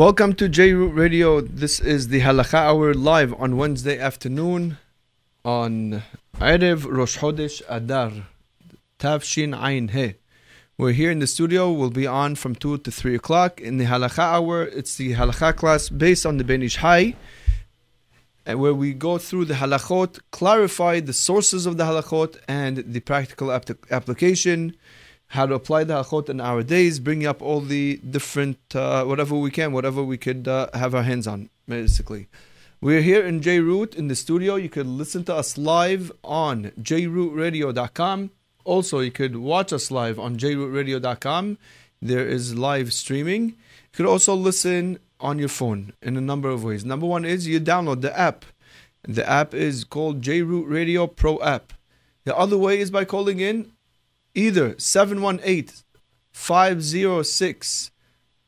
Welcome to J Root Radio. This is the Halakha Hour live on Wednesday afternoon on Erev Rosh Chodesh Adar Tavshin Ayin He. We're here in the studio. We'll be on from 2 to 3 o'clock. In the Halakha Hour, it's the Halakha class based on the Ben Ish Hai, and where we go through the halachot, clarify the sources of the halachot and the practical ap- application how to apply the halachot in our days, bringing up all the different, uh, whatever we can, whatever we could uh, have our hands on, basically. We're here in JRoot in the studio. You could listen to us live on jrootradio.com. Also, you could watch us live on jrootradio.com. There is live streaming. You could also listen on your phone in a number of ways. Number one is you download the app. The app is called JRoot Radio Pro app. The other way is by calling in either 718 506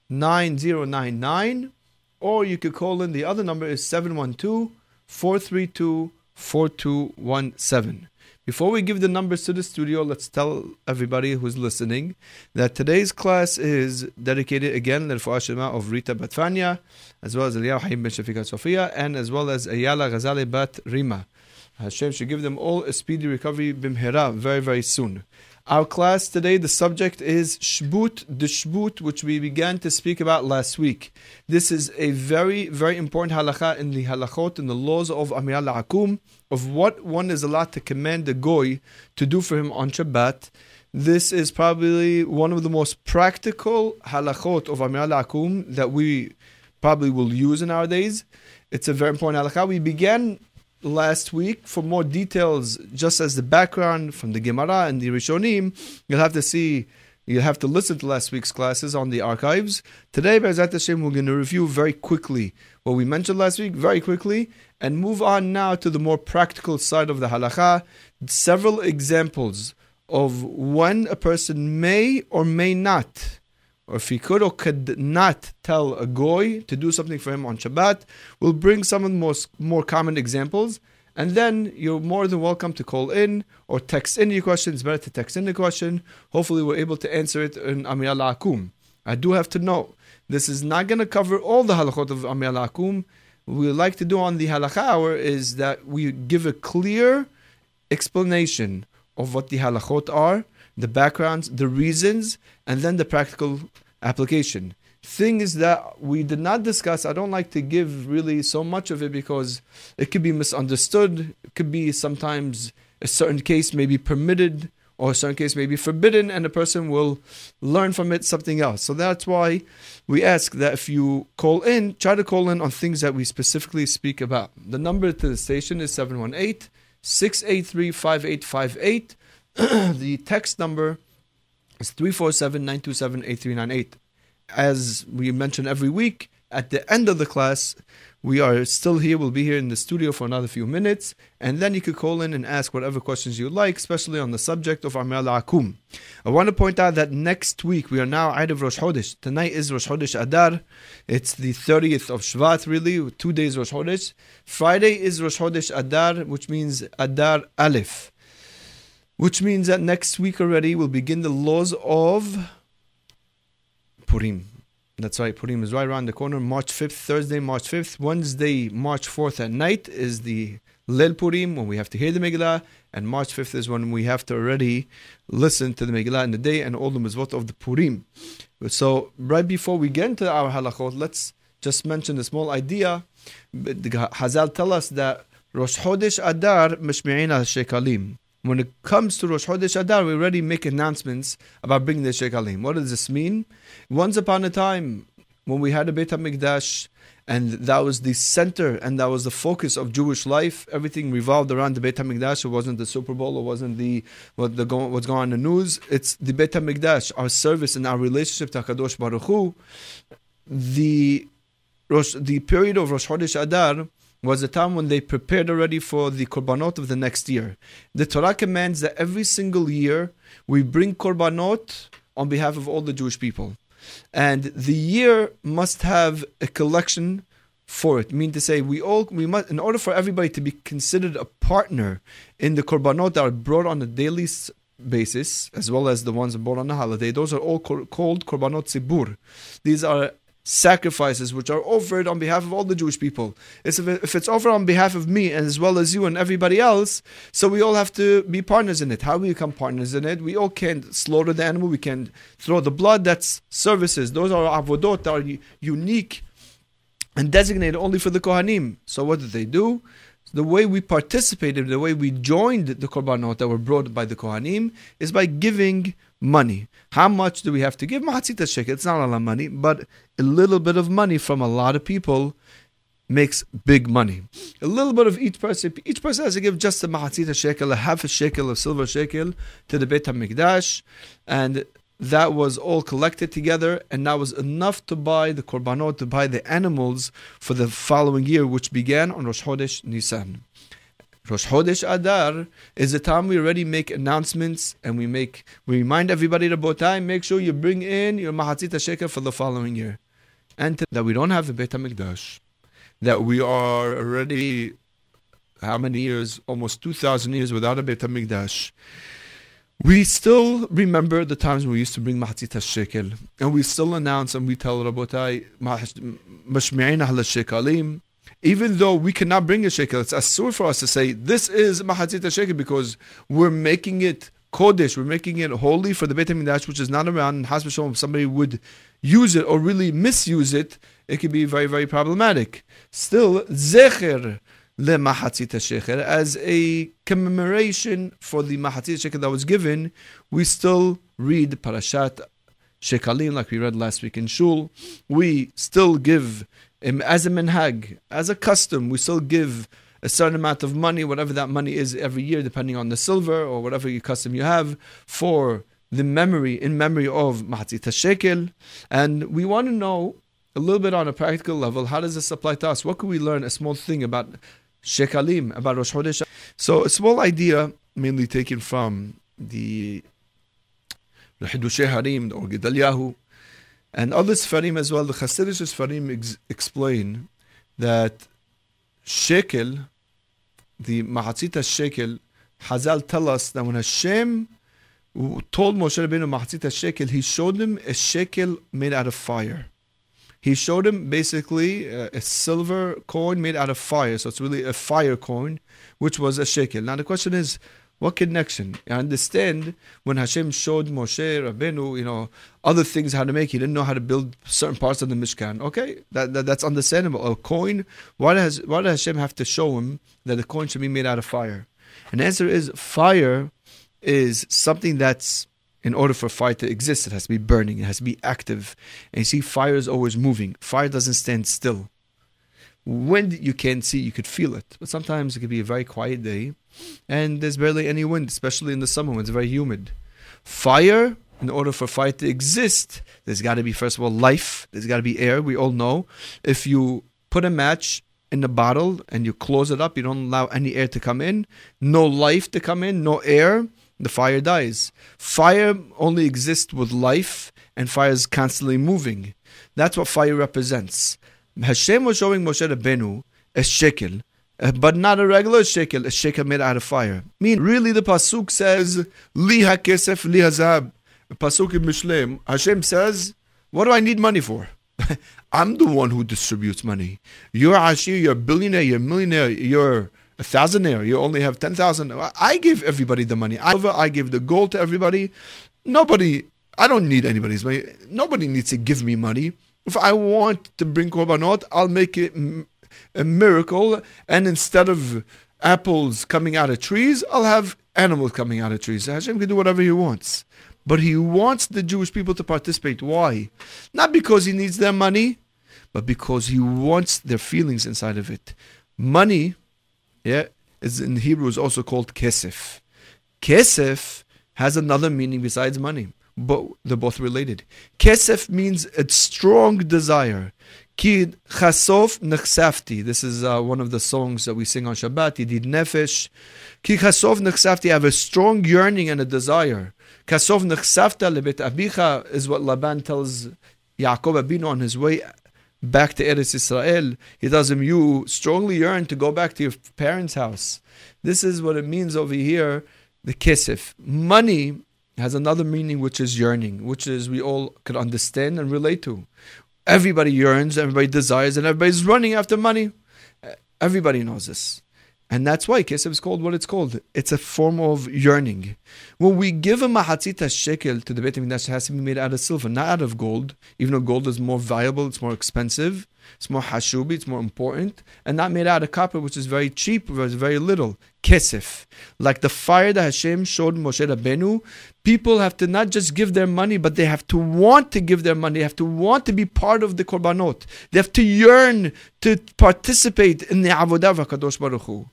9099 or you could call in the other number is 712 432 4217. Before we give the numbers to the studio, let's tell everybody who's listening that today's class is dedicated again to the of Rita Batfania, as well as Eliyahu Haim ben Shafika Sofia, and as well as Ayala Ghazali Bat Rima. Hashem should give them all a speedy recovery bimhera very, very soon. Our class today, the subject is Shbut, the Shbut, which we began to speak about last week. This is a very, very important halakha in the halachot, in the laws of Amir al Akum, of what one is allowed to command the goy to do for him on Shabbat. This is probably one of the most practical halachot of Amir al Akum that we probably will use in our days. It's a very important halakha. We began last week. For more details, just as the background from the Gemara and the Rishonim, you'll have to see, you'll have to listen to last week's classes on the archives. Today, Be'ezat Hashem, we're going to review very quickly what we mentioned last week, very quickly, and move on now to the more practical side of the halacha. Several examples of when a person may or may not or if he could or could not tell a goy to do something for him on Shabbat, we'll bring some of the most more common examples. And then you're more than welcome to call in or text in your question. It's better to text in the question. Hopefully, we're able to answer it in Amir Akum. I do have to note this is not going to cover all the halachot of Amir Akum. What we like to do on the halakha hour is that we give a clear explanation of what the halachot are the backgrounds, the reasons, and then the practical application. Things that we did not discuss, I don't like to give really so much of it because it could be misunderstood. It could be sometimes a certain case may be permitted or a certain case may be forbidden, and a person will learn from it something else. So that's why we ask that if you call in, try to call in on things that we specifically speak about. The number to the station is 718 683 5858 the text number is 347 927 8398. As we mention every week, at the end of the class, we are still here. We'll be here in the studio for another few minutes, and then you could call in and ask whatever questions you like, especially on the subject of Amir Akum. I want to point out that next week we are now out of Rosh Chodesh. Tonight is Rosh Chodesh Adar. It's the 30th of Shvat, really, two days Rosh Chodesh. Friday is Rosh Chodesh Adar, which means Adar Aleph which means that next week already we'll begin the laws of Purim. That's right, Purim is right around the corner. March 5th, Thursday, March 5th. Wednesday, March 4th at night is the Lel Purim when we have to hear the Megillah. And March 5th is when we have to already listen to the Megillah in the day and all the mitzvot of the Purim. So, right before we get into our halachot, let's just mention a small idea. Hazal tell us that Rosh Chodesh Adar mishmi'ina shekalim. When it comes to Rosh Chodesh Adar, we already make announcements about bringing the shekalim. What does this mean? Once upon a time, when we had a Beit HaMikdash, and that was the center and that was the focus of Jewish life. Everything revolved around the Beit Hamikdash. It wasn't the Super Bowl. It wasn't the what the what's going on in the news. It's the Beit Hamikdash, our service and our relationship to Hakadosh Baruch Hu. The the period of Rosh Chodesh Adar was a time when they prepared already for the korbanot of the next year. The Torah commands that every single year we bring korbanot on behalf of all the Jewish people. And the year must have a collection for it. Mean to say, we all we must in order for everybody to be considered a partner in the korbanot that are brought on a daily basis, as well as the ones brought on a holiday. Those are all called korbanot zibur. These are sacrifices which are offered on behalf of all the Jewish people. If it's offered on behalf of me and as well as you and everybody else, so we all have to be partners in it. How do we become partners in it? We all can't slaughter the animal, we can throw the blood. That's services. Those are avodot that are unique and designated only for the Kohanim. So what did they do? The way we participated, the way we joined the korbanot that were brought by the Kohanim is by giving money. How much do we have to give? Mahatzita shekel. It's not a lot of money, but a little bit of money from a lot of people makes big money. A little bit of each person. Each person has to give just a mahatzita shekel, a half a shekel of silver shekel to the Beit HaMikdash, and that was all collected together, and that was enough to buy the korbanot, to buy the animals for the following year, which began on Rosh Chodesh Nisan. Rosh Chodesh Adar is the time we already make announcements and we make we remind everybody time. Make sure you bring in your mahatzita shekel for the following year, and that we don't have a Beit Hamikdash, that we are already how many years? Almost two thousand years without a Beit Hamikdash. We still remember the times we used to bring Mahatzit shekel, and we still announce and we tell Rabotai, Mashmi'in Ahl Shekalim, even though we cannot bring a shekel, it's asur for us to say, this is Mahatzit shekel because we're making it Kodesh, we're making it holy for the Beit HaMikdash, which is not around, and Has if somebody would use it or really misuse it, it could be very, very problematic. Still, Zecher, le mahatzit shekel as a commemoration for the mahatzit shekel that was given. We still read Parashat Shekalim like we read last week in Shul. We still give as a minhag, as a custom. We still give a certain amount of money, whatever that money is every year, depending on the silver or whatever your custom you have for the memory in memory of Mahatzit Shekel. And we want to know a little bit on a practical level, how does this apply to us? What can we learn? A small thing about Shekalim, about Rosh Chodesh. So a small idea, mainly taken from the Hidushei Harim or Gedaliahu, and other Sfarim as well. The Hasidic Sfarim ex- explain that shekel, the Mahatzita shekel, Hazal tell us that when Hashem told Moshe Rabbeinu Mahatzita shekel, he showed him a shekel made out of fire he showed him basically a, a, silver coin made out of fire. So it's really a fire coin, which was a shekel. Now the question is, what connection? I understand when Hashem showed Moshe Rabbeinu, you know, other things how to make. He didn't know how to build certain parts of the Mishkan. Okay, that, that that's understandable. A coin. Why does why does Hashem have to show him that the coin should be made out of fire? And the answer is fire is something that's in order for fire to exist, it has to be burning, it has to be active. And you see, fire is always moving. Fire doesn't stand still. Wind you can't see, you could feel it. But sometimes it could be a very quiet day and there's barely any wind, especially in the summer when it's very humid. Fire, in order for fire to exist, there's got to be, first of all, life, there's got to be air. We all know if you put a match in a bottle and you close it up, you don't allow any air to come in, no life to come in, no air the fire dies. Fire only exists with life, and fire is constantly moving. That's what fire represents. Hashem was showing Moshe Rabbeinu a shekel, uh, but not a regular shekel, a shekel made out of fire. I mean, really, the pasuk says, "Li hakesef li hazab." Pasuk in Mishlem, Hashem says, "What do I need money for?" I'm the one who distributes money. You're Ashir, you're a billionaire, you're a millionaire, you're a thousandaire, you only have 10,000. I give everybody the money. I give the gold to everybody. Nobody, I don't need anybody's money. Nobody needs to give me money. If I want to bring korbanot, I'll make it a miracle. And instead of apples coming out of trees, I'll have animals coming out of trees. Hashem can do whatever he wants. But he wants the Jewish people to participate. Why? Not because he needs their money, but because he wants their feelings inside of it. Money yeah, is in Hebrew is also called kesef. Kesef has another meaning besides money, but they're both related. Kesef means a strong desire. Ki chasof nechsafti. This is uh, one of the songs that we sing on Shabbat. Yedid nefesh. Ki chasof nechsafti. I have a strong yearning and a desire. Chasof nechsafta lebet abicha is what Laban tells Yaakov Abinu on his way back to Eretz Israel, he tells him, You strongly yearn to go back to your parents' house. This is what it means over here, the kesef. Money has another meaning, which is yearning, which is we all could understand and relate to. everybody yearns, everybody desires, and everybody's running after money. Everybody knows this. And that's why kesef is called what it's called. It's a form of yearning. When we give a mahatzita shekel to the Beit HaMikdash, it has to be made out of silver, not out of gold, even though gold is more valuable, it's more expensive, it's more hashubi, it's more important, and not made out of copper, which is very cheap, is very little. Kesef. Like the fire that Hashem showed Moshe Rabbeinu, people have to not just give their money, but they have to want to give their money. They have to want to be part of the korbanot. They have to yearn to participate in the avodah of Baruch Hu.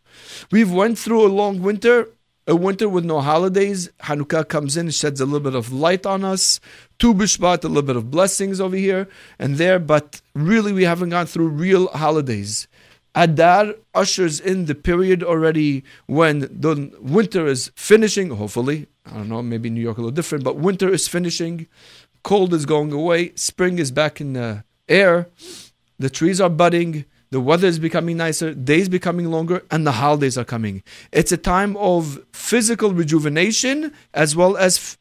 We've went through a long winter, a winter with no holidays. Hanukkah comes in, sheds a little bit of light on us. Tu B'Shvat, a little bit of blessings over here and there, but really we haven't gone through real holidays. Adar ushers in the period already when the winter is finishing, hopefully. I don't know, maybe New York a little different, but winter is finishing, cold is going away, spring is back in the air, the trees are budding, the weather is becoming nicer, days becoming longer, and the holidays are coming. It's a time of physical rejuvenation as well as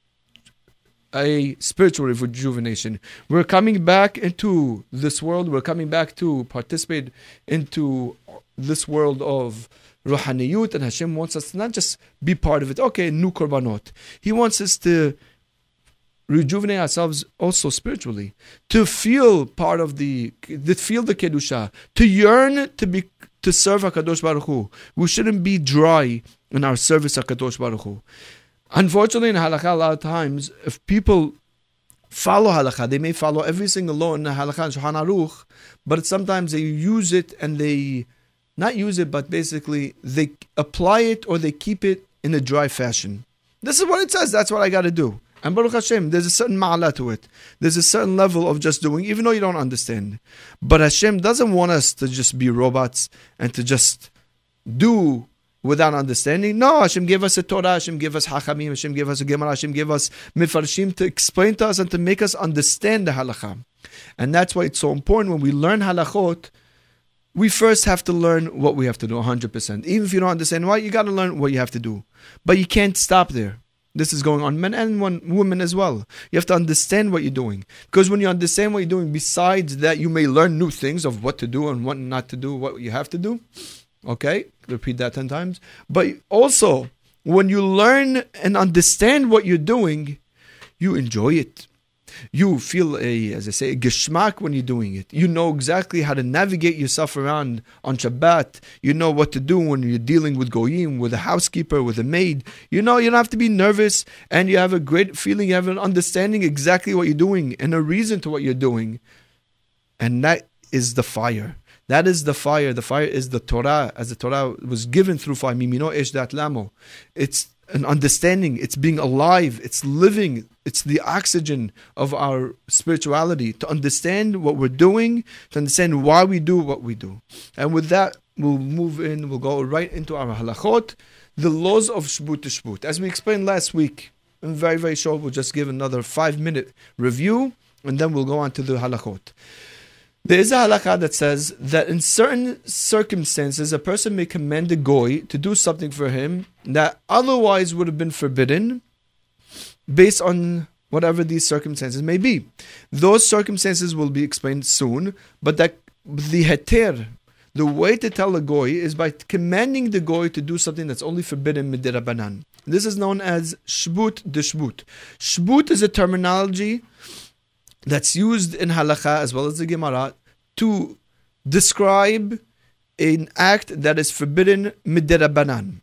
a spiritual rejuvenation. We're coming back into this world. We're coming back to participate into this world of ruhaniyut, and Hashem wants us to not just be part of it. Okay, new korbanot. He wants us to rejuvenate ourselves also spiritually, to feel part of the, to feel the kedusha, to yearn to be to serve Hakadosh Baruch Hu. We shouldn't be dry in our service Hakadosh Baruch Hu. Unfortunately, in halakha, a lot of times, if people follow halakha, they may follow every single law in the halakha and Shulchan Aruch, but sometimes they use it and they not use it, but basically they apply it or they keep it in a dry fashion. This is what it says. That's what I got to do. And Baruch Hashem, there's a certain ma'ala to it. There's a certain level of just doing, even though you don't understand. But Hashem doesn't want us to just be robots and to just do without understanding. No, Hashem gave us a Torah, Hashem gave us Hachamim, Hashem gave us a Gemara, Hashem gave us Mifarshim to explain to us and to make us understand the halakha. And that's why it's so important when we learn halachot, we first have to learn what we have to do 100%. Even if you don't understand why, you got to learn what you have to do. But you can't stop there. This is going on men and one, women as well. You have to understand what you're doing. Because when you understand what you're doing, besides that, you may learn new things of what to do and what not to do, what you have to do. Okay? Repeat that 10 times. But also, when you learn and understand what you're doing, you enjoy it you feel a, as I say, a geschmack when you're doing it. You know exactly how to navigate yourself around on Shabbat. You know what to do when you're dealing with goyim, with a housekeeper, with a maid. You know you don't have to be nervous, and you have a great feeling. You have an understanding exactly what you're doing and a reason to what you're doing, and that is the fire. That is the fire. The fire is the Torah, as the Torah was given through fire. Mimino eshdat lamo. It's an understanding. It's being alive. It's living. It's the oxygen of our spirituality to understand what we're doing, to understand why we do what we do. And with that, we'll move in, we'll go right into our halachot, the laws of Shbut to Shbut. As we explained last week, in very, very short, we'll just give another five minute review and then we'll go on to the halachot. There is a halakha that says that in certain circumstances, a person may command a goy to do something for him that otherwise would have been forbidden based on whatever these circumstances may be. Those circumstances will be explained soon, but that the heter, the way to tell a goy is by commanding the goy to do something that's only forbidden midirabanan. This is known as shbut de shbut. Shbut is a terminology that's used in halakha as well as the Gemara to describe an act that is forbidden midirabanan.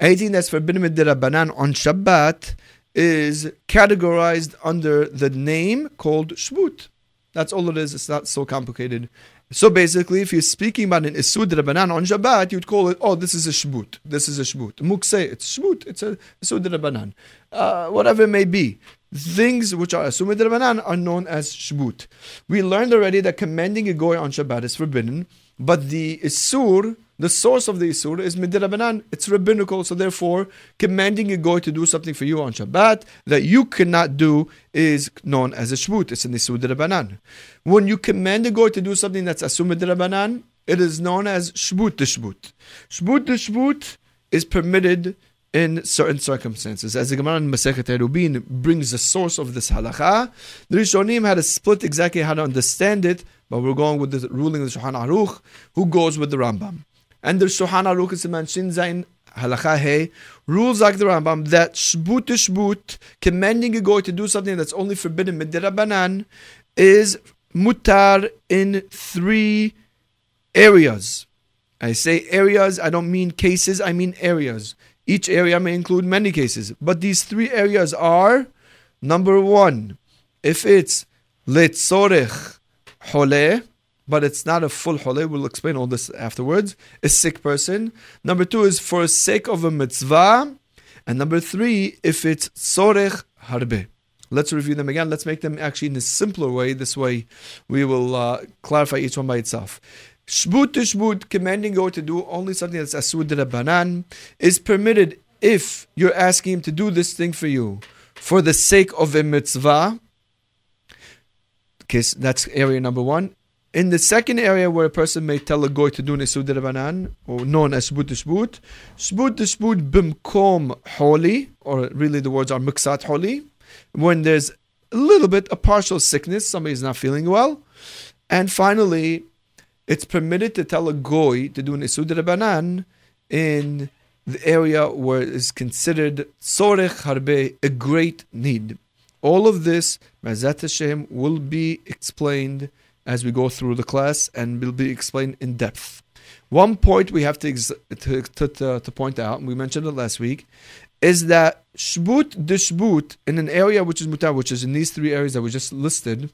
Anything that's forbidden midirabanan on Shabbat is categorized under the name called shbut. That's all it is. It's not so complicated. So basically, if you're speaking about an isud rabanan on Shabbat, you'd call it, oh, this is a shbut. This is a shbut. Mukse, it's shbut. It's a isud rabanan. Uh, whatever it may be. Things which are asumid rabanan are known as shbut. We learned already that commanding a goy on Shabbat is forbidden, but the isur, the source of the isur is midirabanan. It's rabbinical, so therefore, commanding a goy to do something for you on Shabbat that you cannot do is known as a shbut. It's an isur rabanan. When you command a goy to do something that's asumid rabanan, it is known as shbut de shbut. Shbut de shbut is permitted in certain circumstances. As the Gemara in Masechet Erubin brings the source of this halacha, the Rishonim had a split exactly how to understand it, but we're going with the ruling of the Shulchan Aruch, who goes with the Rambam. And the Shulchan Aruch is mentioned in halacha hey rules like the Rambam that shbut to shbut, commanding a goy to do something that's only forbidden midrabanan, is mutar in three areas. I say areas, I don't mean cases, I mean areas. Each area may include many cases, but these three areas are number one, if it's letzorech hole, but it's not a full hole, we'll explain all this afterwards, a sick person. Number two is for the sake of a mitzvah. And number three, if it's tzorech harbe. Let's review them again. Let's make them actually in a simpler way. This way we will uh, clarify each one by itself. Shbut to shbut, commanding go to do only something that's asud banan is permitted if you're asking him to do this thing for you for the sake of a mitzvah. Okay, that's area number one. In the second area where a person may tell a goy to do nesud banan, or known as shbut, shbut to shbut bimkom holy, or really the words are miksat holy, when there's a little bit, a partial sickness, somebody's not feeling well. And finally, it's permitted to tell a goy to do an isud rabanan in the area where it is considered sorech harbe, a great need. All of this, Mazat Hashem, will be explained as we go through the class and will be explained in depth. One point we have to, ex- to, to, to, to point out, and we mentioned it last week, is that shbut de shbut in an area which is mutar, which is in these three areas that we just listed,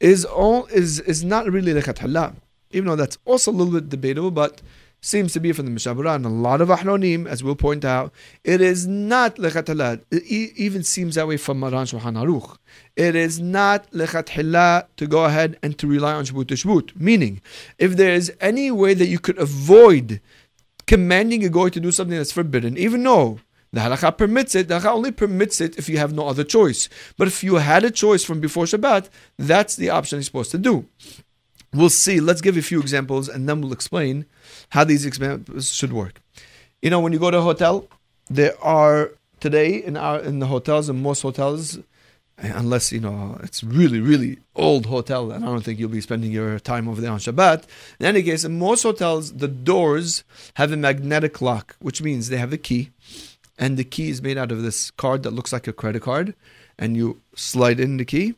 is all is is not really lechatchila even though that's also a little bit debatable, but seems to be from the Mishna Berura and a lot of Ahronim, as we'll point out, it is not lechat It even seems that way from Maran Shulchan Aruch. It is not lechat to go ahead and to rely on Shbut Shbut. Meaning, if there is any way that you could avoid commanding a goy to do something that's forbidden, even though the halakha permits it. The halakha only permits it if you have no other choice. But if you had a choice from before Shabbat, that's the option you're supposed to do. We'll see. Let's give a few examples and then we'll explain how these examples should work. You know, when you go to a hotel, there are today in our in the hotels and most hotels, unless you know it's really really old hotel, and I don't think you'll be spending your time over there on Shabbat. In any case, in most hotels, the doors have a magnetic lock, which means they have a key, and the key is made out of this card that looks like a credit card, and you slide in the key,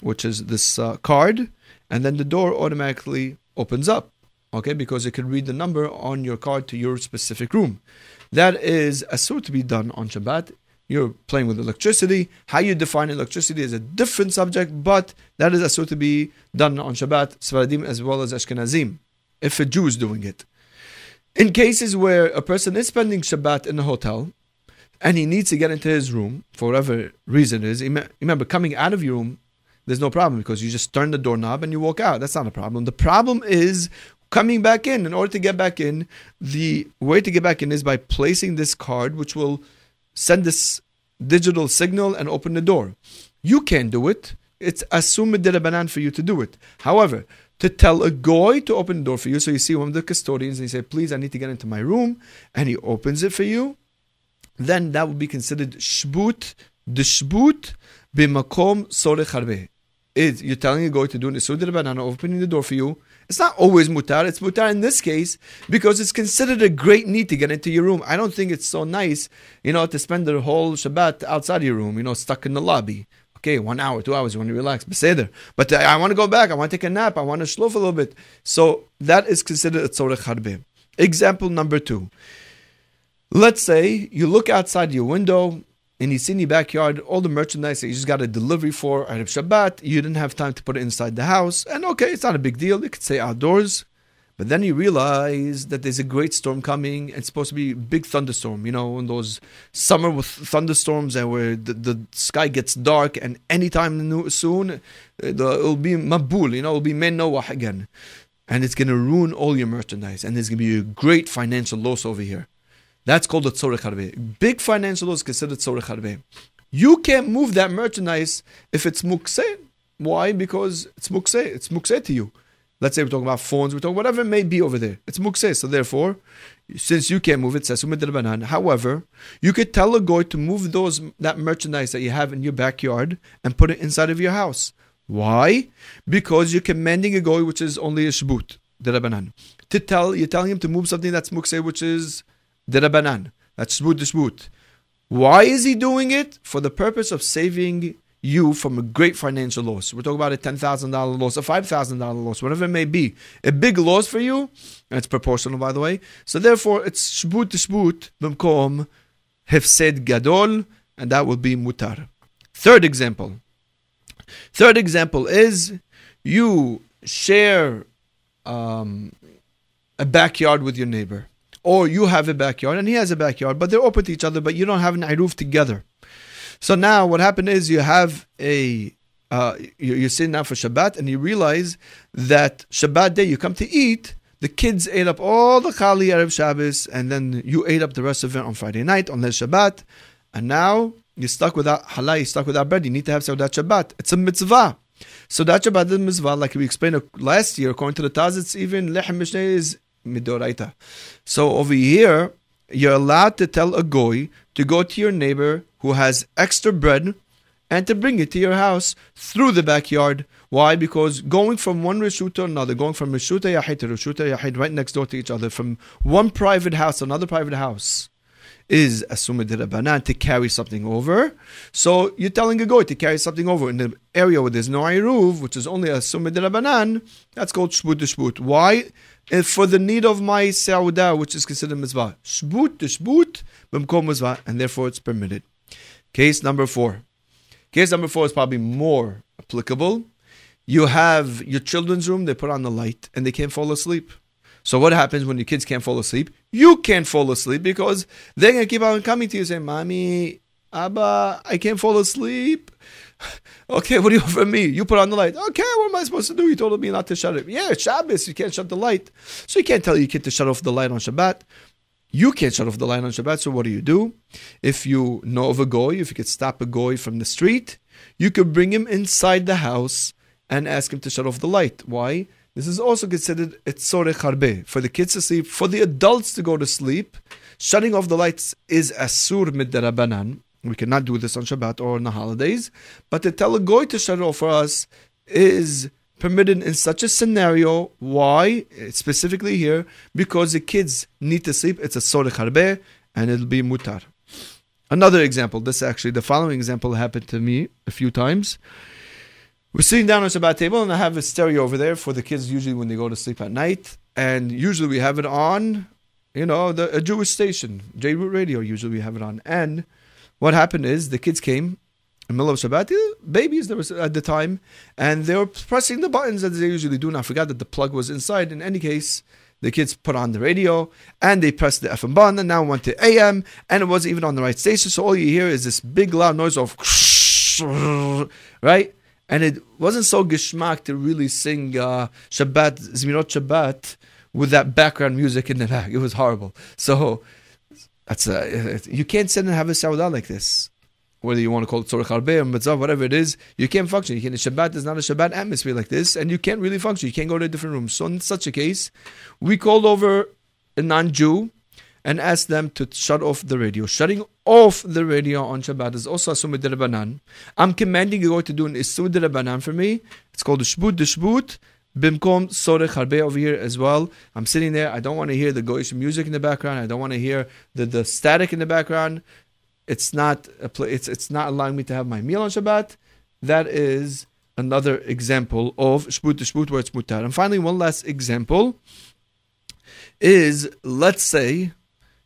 which is this uh, card and then the door automatically opens up, okay, because it can read the number on your card to your specific room. That is asur to be done on Shabbat. You're playing with electricity. How you define electricity is a different subject, but that is asur to be done on Shabbat, Sfaradim as well as Ashkenazim, if a Jew is doing it. In cases where a person is spending Shabbat in a hotel, and he needs to get into his room for whatever reason is, Remember, coming out of your room there's no problem because you just turn the doorknob and you walk out. That's not a problem. The problem is coming back in. In order to get back in, the way to get back in is by placing this card, which will send this digital signal and open the door. You can't do it. It's assumed banan for you to do it. However, to tell a goy to open the door for you, so you see one of the custodians and you say, please, I need to get into my room, and he opens it for you, then that would be considered shbut, the shbut b'makom sorech harbe is you're telling a guy to do Nisud banana, opening the door for you. It's not always mutar. It's mutar in this case because it's considered a great need to get into your room. I don't think it's so nice, you know, to spend the whole Shabbat outside your room, you know, stuck in the lobby. Okay, one hour, two hours, you want to relax, beseder. But uh, I want to go back. I want to take a nap. I want to shlof a little bit. So that is considered a tzorech harbe. Example number two. Let's say you look outside your window and see in your backyard all the merchandise that you just got a delivery for at Shabbat. You didn't have time to put it inside the house. And okay, it's not a big deal. You could say outdoors. But then you realize that there's a great storm coming. It's supposed to be a big thunderstorm, you know, in those summer with thunderstorms and where the, the sky gets dark and anytime soon uh, it'll be mabul, you know, it'll be men Noah again. And it's going to ruin all your merchandise. And there's going to be a great financial loss over here. That's called a tzorech harbe. Big financial loss is considered tzorech harbe. You can't move that merchandise if it's mukse. Why? Because it's mukse. It's mukse to you. Let's say we're talking about phones, we're talking whatever it may be over there. It's mukse. So therefore, since you can't move it, banan. However, you could tell a goy to move those that merchandise that you have in your backyard and put it inside of your house. Why? Because you're commanding a goy which is only a shbut, derabanan. To tell you're telling him to move something that's mukse, which is derabanan. That's shbut shbut. Why is he doing it? For the purpose of saving you from a great financial loss. We're talking about a $10,000 loss, a $5,000 loss, whatever it may be. A big loss for you, and it's proportional, by the way. So therefore, it's shbut shbut b'mkom hefsed gadol, and that will be mutar. Third example. Third example is you share um, a backyard with your neighbor. Or you have a backyard and he has a backyard, but they're open to each other, but you don't have an iruf together. So now what happened is you have a uh, you're sitting down for Shabbat and you realize that Shabbat day you come to eat, the kids ate up all the Chali Arab Shabbos and then you ate up the rest of it on Friday night on the Shabbat, and now you're stuck without halal, you're stuck without bread. You need to have Seudat Shabbat. It's a mitzvah. So that Shabbat is a mitzvah, like we explained last year, according to the Taz, it's even lechem mishneh is midoraita. So over here, you're allowed to tell a goy to go to your neighbor who has extra bread and to bring it to your house through the backyard. Why? Because going from one reshut to another, going from reshuta yahid to reshuta yahid, right next door to each other, from one private house to another private house, is assumed to carry something over. So you're telling a goy to carry something over in the area where there's no iruv, which is only assumed. That's called shbut shbut. Why? For the need of my sauda, which is considered mitzvah. Shbut to shbut, b'mkom mitzvah, and therefore it's permitted. Case number four. Case number four is probably more applicable. You have your children's room, they put on the light, and they can't fall asleep. So what happens when your kids can't fall asleep? You can't fall asleep because they're going to keep on coming to you saying, Mommy, Abba, I can't fall asleep. okay, what do you want from me? You put on the light. Okay, what am I supposed to do? You told me not to shut it. Yeah, Shabbos. You can't shut the light. So you can't tell your kid to shut off the light on Shabbat. You can't shut off the light on Shabbat. So what do you do? If you know of a goy, if you could stop a goy from the street, you could bring him inside the house and ask him to shut off the light. Why? This is also considered etzore harbe for the kids to sleep, for the adults to go to sleep. Shutting off the lights is asur mid we cannot do this on Shabbat or on the holidays. But the tell a goy to shut for us is permitted in such a scenario. Why? Specifically here, because the kids need to sleep. It's a sorech harbe, and it'll be mutar. Another example. This actually, the following example happened to me a few times. We're sitting down on Shabbat table, and I have a stereo over there for the kids. Usually, when they go to sleep at night, and usually we have it on, you know, the a Jewish station, J Root Radio. Usually we have it on, and what happened is the kids came in the middle of Shabbat, babies there was at the time, and they were pressing the buttons as they usually do. And I forgot that the plug was inside. In any case, the kids put on the radio and they pressed the FM button and now went to AM and it wasn't even on the right station. So all you hear is this big loud noise of right? And it wasn't so geschmack to really sing uh, Shabbat, Zmirot Shabbat with that background music in the back. It was horrible. So that's a, you can't sit and have a saudah like this. Whether you want to call it tzorich harbe or mitzvah, whatever it is, you can't function. You can't. Shabbat is not a Shabbat atmosphere like this, and you can't really function. You can't go to a different room. So in such a case, we called over a non-Jew and asked them to shut off the radio. Shutting off the radio on Shabbat is also a sumid. I'm commanding you to do an isud banan for me. It's called the shbut, the shbut. Bimkom Sorech Harbe over here as well. I'm sitting there. I don't want to hear the Goyish music in the background. I don't want to hear the, the static in the background. It's not a pl- it's it's not allowing me to have my meal on Shabbat. That is another example of shput to shput where it's mutar. And finally, one last example is let's say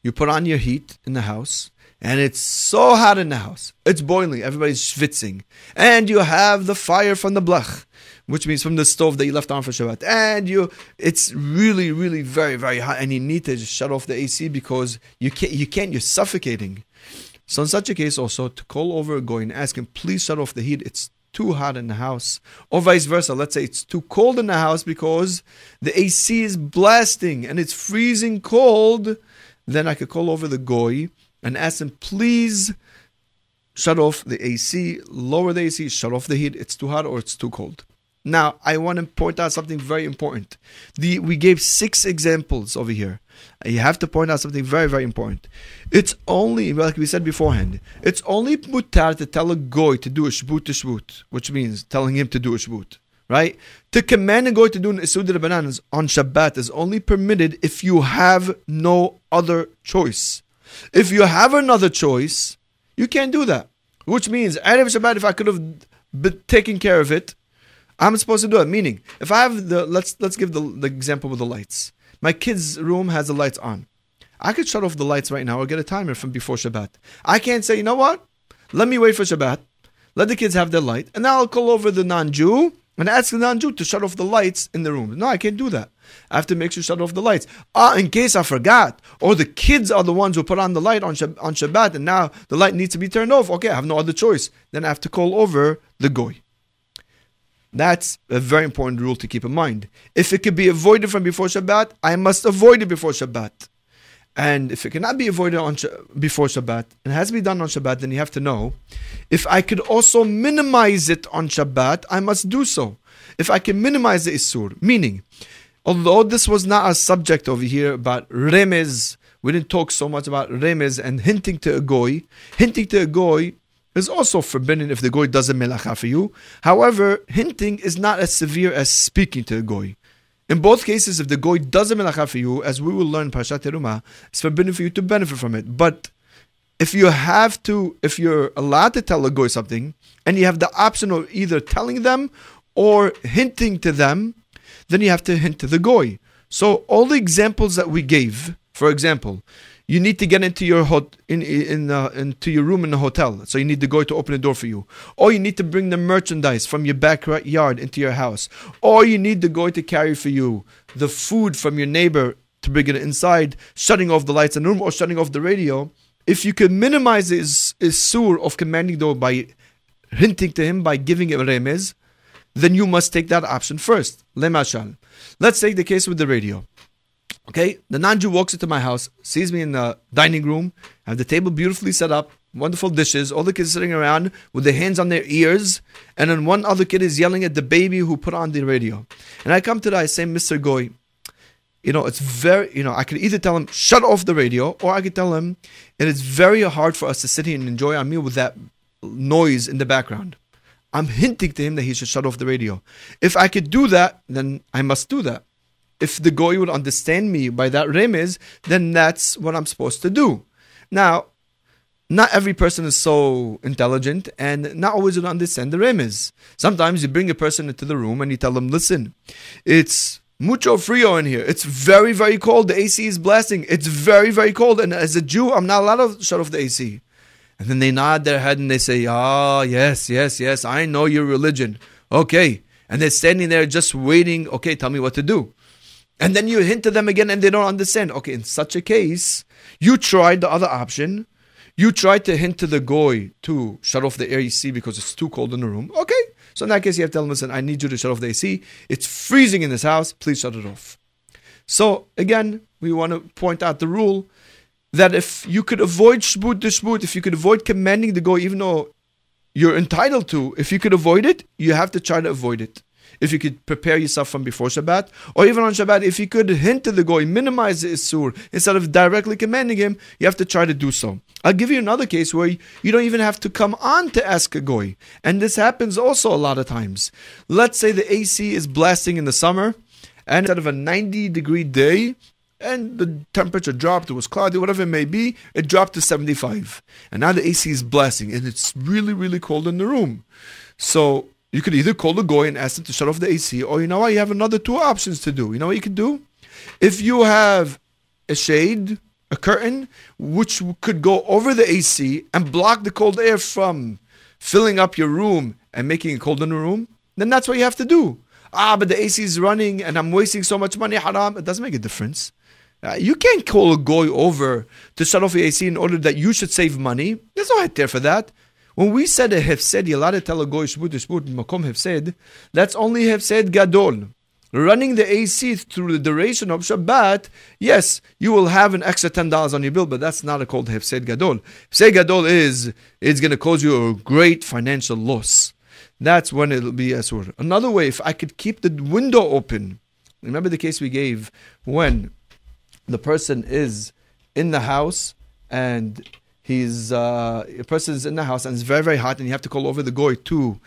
you put on your heat in the house and it's so hot in the house. It's boiling. Everybody's schwitzing. And you have the fire from the blach which means from the stove that you left on for Shabbat. And you, it's really, really very, very hot, and you need to just shut off the AC because you can't, you can't, you're suffocating. So in such a case, also to call over a goy and ask him, please shut off the heat. It's too hot in the house, or vice versa. Let's say it's too cold in the house because the AC is blasting and it's freezing cold. Then I could call over the goy and ask him, please shut off the AC, lower the AC, shut off the heat. It's too hot or it's too cold. Now, I want to point out something very important. The we gave six examples over here. You have to point out something very, very important. It's only, like we said beforehand, it's only mutar to tell a goy to do a shbut to shbut, which means telling him to do a shbut, right? To command a goy to do an isud bananas on Shabbat is only permitted if you have no other choice. If you have another choice, you can't do that. Which means, Erev Shabbat, if I could have taken care of it, I'm supposed to do it. Meaning, if I have the let's let's give the, the example with the lights. My kid's room has the lights on. I could shut off the lights right now or get a timer from before Shabbat. I can't say, you know what? Let me wait for Shabbat. Let the kids have their light, and now I'll call over the non-Jew and ask the non-Jew to shut off the lights in the room. No, I can't do that. I have to make sure shut off the lights. Ah, in case I forgot, or the kids are the ones who put on the light on Shabbat, and now the light needs to be turned off. Okay, I have no other choice. Then I have to call over the goy. That's a very important rule to keep in mind. If it could be avoided from before Shabbat, I must avoid it before Shabbat. And if it cannot be avoided on before Shabbat and has to be done on Shabbat, then you have to know if I could also minimize it on Shabbat, I must do so. If I can minimize the Isur, meaning, although this was not a subject over here about remez, we didn't talk so much about remez and hinting to a goy. Hinting to a goy is also forbidden if the goy does a melacha for you. However, hinting is not as severe as speaking to a goy. In both cases, if the goy does a melacha for you, as we will learn Parshat Teruma, it's forbidden for you to benefit from it. But if you have to, if you're allowed to tell a goy something, and you have the option of either telling them or hinting to them, then you have to hint to the goy. So all the examples that we gave, for example, you need to get into your hot in in uh, into your room in the hotel. So you need the goy to open the door for you, or you need to bring the merchandise from your backyard into your house, or you need the goy to carry for you the food from your neighbor to bring it inside, shutting off the lights in the room or shutting off the radio. If you can minimize his, his sur of commanding the by hinting to him by giving him remez, then you must take that option first. Lemashal. Let's take the case with the radio. Okay, the non-Jew walks into my house, sees me in the dining room, have the table beautifully set up, wonderful dishes, all the kids sitting around with their hands on their ears, and then one other kid is yelling at the baby who put on the radio. And I come to that, I say, Mr. Goy, you know, it's very, you know, I could either tell him, shut off the radio, or I could tell him, it is very hard for us to sit here and enjoy our meal with that noise in the background. I'm hinting to him that he should shut off the radio. If I could do that, then I must do that if the goy would understand me by that remez, then that's what I'm supposed to do. Now, not every person is so intelligent and not always would understand the remez. Sometimes you bring a person into the room and you tell them, listen, it's mucho frio in here. It's very, very cold. The AC is blasting. It's very, very cold. And as a Jew, I'm not allowed to shut off the AC. And then they nod their head and they say, ah, oh, yes, yes, yes, I know your religion. Okay. And they're standing there just waiting. Okay, tell me what to do. And then you hint to them again and they don't understand. Okay, in such a case, you tried the other option. You tried to hint to the goy to shut off the AC because it's too cold in the room. Okay, so in that case, you have to tell them, listen, I need you to shut off the AC. It's freezing in this house. Please shut it off. So again, we want to point out the rule that if you could avoid shbut the shbut, if you could avoid commanding the goy, even though you're entitled to, if you could avoid it, you have to try to avoid it if you could prepare yourself from before Shabbat, or even on Shabbat, if you could hint to the goy, minimize the Isur, instead of directly commanding him, you have to try to do so. I'll give you another case where you don't even have to come on to ask a goy. And this happens also a lot of times. Let's say the AC is blasting in the summer, and instead of a 90 degree day, and the temperature dropped, it was cloudy, whatever it may be, it dropped to 75. And now the AC is blasting, and it's really, really cold in the room. So you could either call the goy and ask them to shut off the AC, or you know what, you have another two options to do. You know what you could do? If you have a shade, a curtain, which could go over the AC and block the cold air from filling up your room and making it cold in the room, then that's what you have to do. Ah, but the AC is running and I'm wasting so much money, haram. It doesn't make a difference. Uh, you can't call a goy over to shut off the AC in order that you should save money. There's no heter for that. When we said a hefsed, you're allowed to tell a goy shbut shbut makom hefsed, that's only hefsed gadol. Running the AC through the duration of Shabbat, yes, you will have an extra ten dollars on your bill, but that's not a called hefsed gadol. Hefsed gadol is it's going to cause you a great financial loss. that's when it'll be asur. Another way, if I could keep the window open, remember the case we gave when the person is in the house and he's uh, a person is in the house and it's very very hot and you have to call over the goy to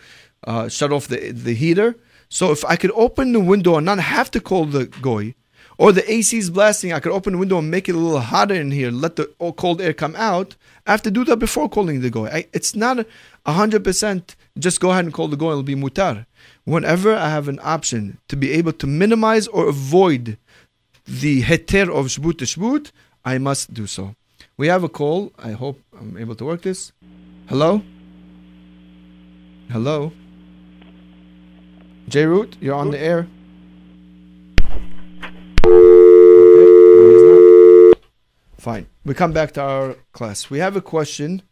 uh, shut off the the heater. So if I could open the window and not have to call the goy, or the AC is blasting, I could open the window and make it a little hotter in here, let the cold air come out. I have to do that before calling the goy. I, it's not hundred percent. Just go ahead and call the goy; it'll be mutar. Whenever I have an option to be able to minimize or avoid the heter of shbut to shbut, I must do so. We have a call. I hope I'm able to work this. Hello? Hello? J Root, you're on the air. Fine. We come back to our class. We have a question.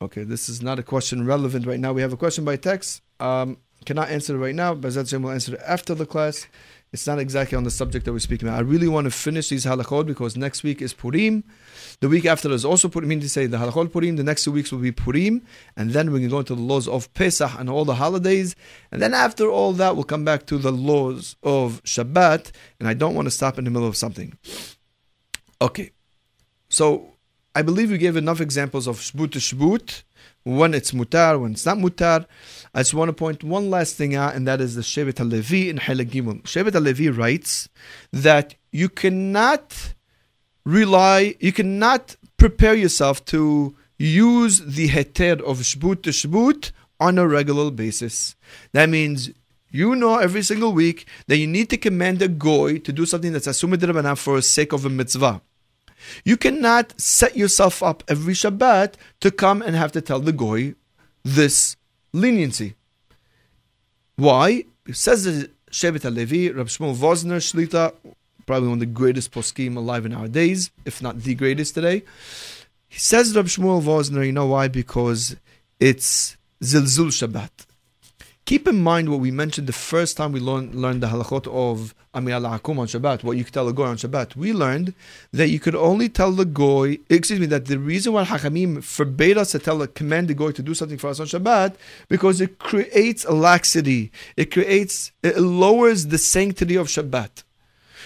Okay, this is not a question relevant right now. We have a question by text. Um, cannot answer it right now. Bazat will answer it after the class. It's not exactly on the subject that we're speaking about. I really want to finish these halachot because next week is Purim. The week after is also Purim. I mean to say the halachot Purim. The next two weeks will be Purim, and then we can go into the laws of Pesach and all the holidays. And then after all that, we'll come back to the laws of Shabbat. And I don't want to stop in the middle of something. Okay, so I believe we gave enough examples of shbut to shbut, when it's mutar, when it's not mutar. I just want to point one last thing out, and that is the Shevet Levi in Hilek Gimel. Shevet HaLevi writes that you cannot rely, you cannot prepare yourself to use the heter of shbut to shbut on a regular basis. That means you know every single week that you need to command a goy to do something that's assumed for the sake of a mitzvah. You cannot set yourself up every Shabbat to come and have to tell the goy this leniency. Why? It says Shevet HaLevi, Rab Shmuel Vosner Shlita, probably one of the greatest poskim alive in our days, if not the greatest today. He says Rab Shmuel Vosner, you know why? Because it's Zilzul Shabbat. Keep in mind what we mentioned the first time we learned, learned the halachot of Amir al Hakum on Shabbat, what you could tell a goy on Shabbat. We learned that you could only tell the goy, excuse me, that the reason why Hakamim forbade us to tell a command the goy to do something for us on Shabbat, because it creates a laxity. It creates, it lowers the sanctity of Shabbat.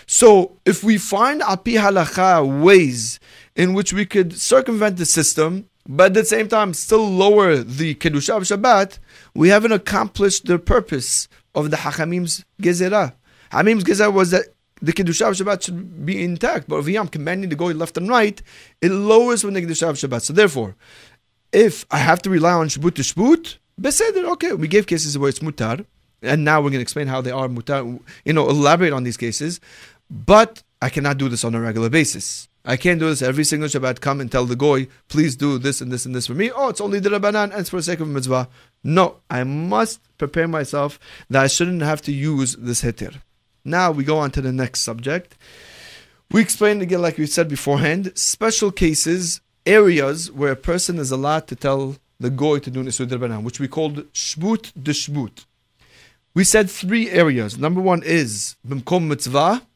So if we find api halacha ways in which we could circumvent the system, but at the same time still lower the kedusha of Shabbat, we haven't accomplished the purpose of the Hachamim's Gezerah. Hachamim's Gezerah was that the Kedusha of Shabbat should be intact, but if I'm commanding to go left and right, it lowers when the Kedusha of Shabbat. So therefore, if I have to rely on Shbut to Shbut, Beseder, okay, we gave cases where it's mutar, and now we're going to explain how they are mutar, you know, elaborate on these cases, but I cannot do this on a regular basis. I can't do this every single Shabbat. Come and tell the goy, please do this and this and this for me. Oh, it's only the Rabbanan and it's for the sake of mitzvah. No, I must prepare myself that I shouldn't have to use this heter. Now we go on to the next subject. We explained again, like we said beforehand, special cases, areas where a person is allowed to tell the goy to do nisud Rabbanan, which we called shbut de shbut. We said three areas. Number one is bimkom mitzvah.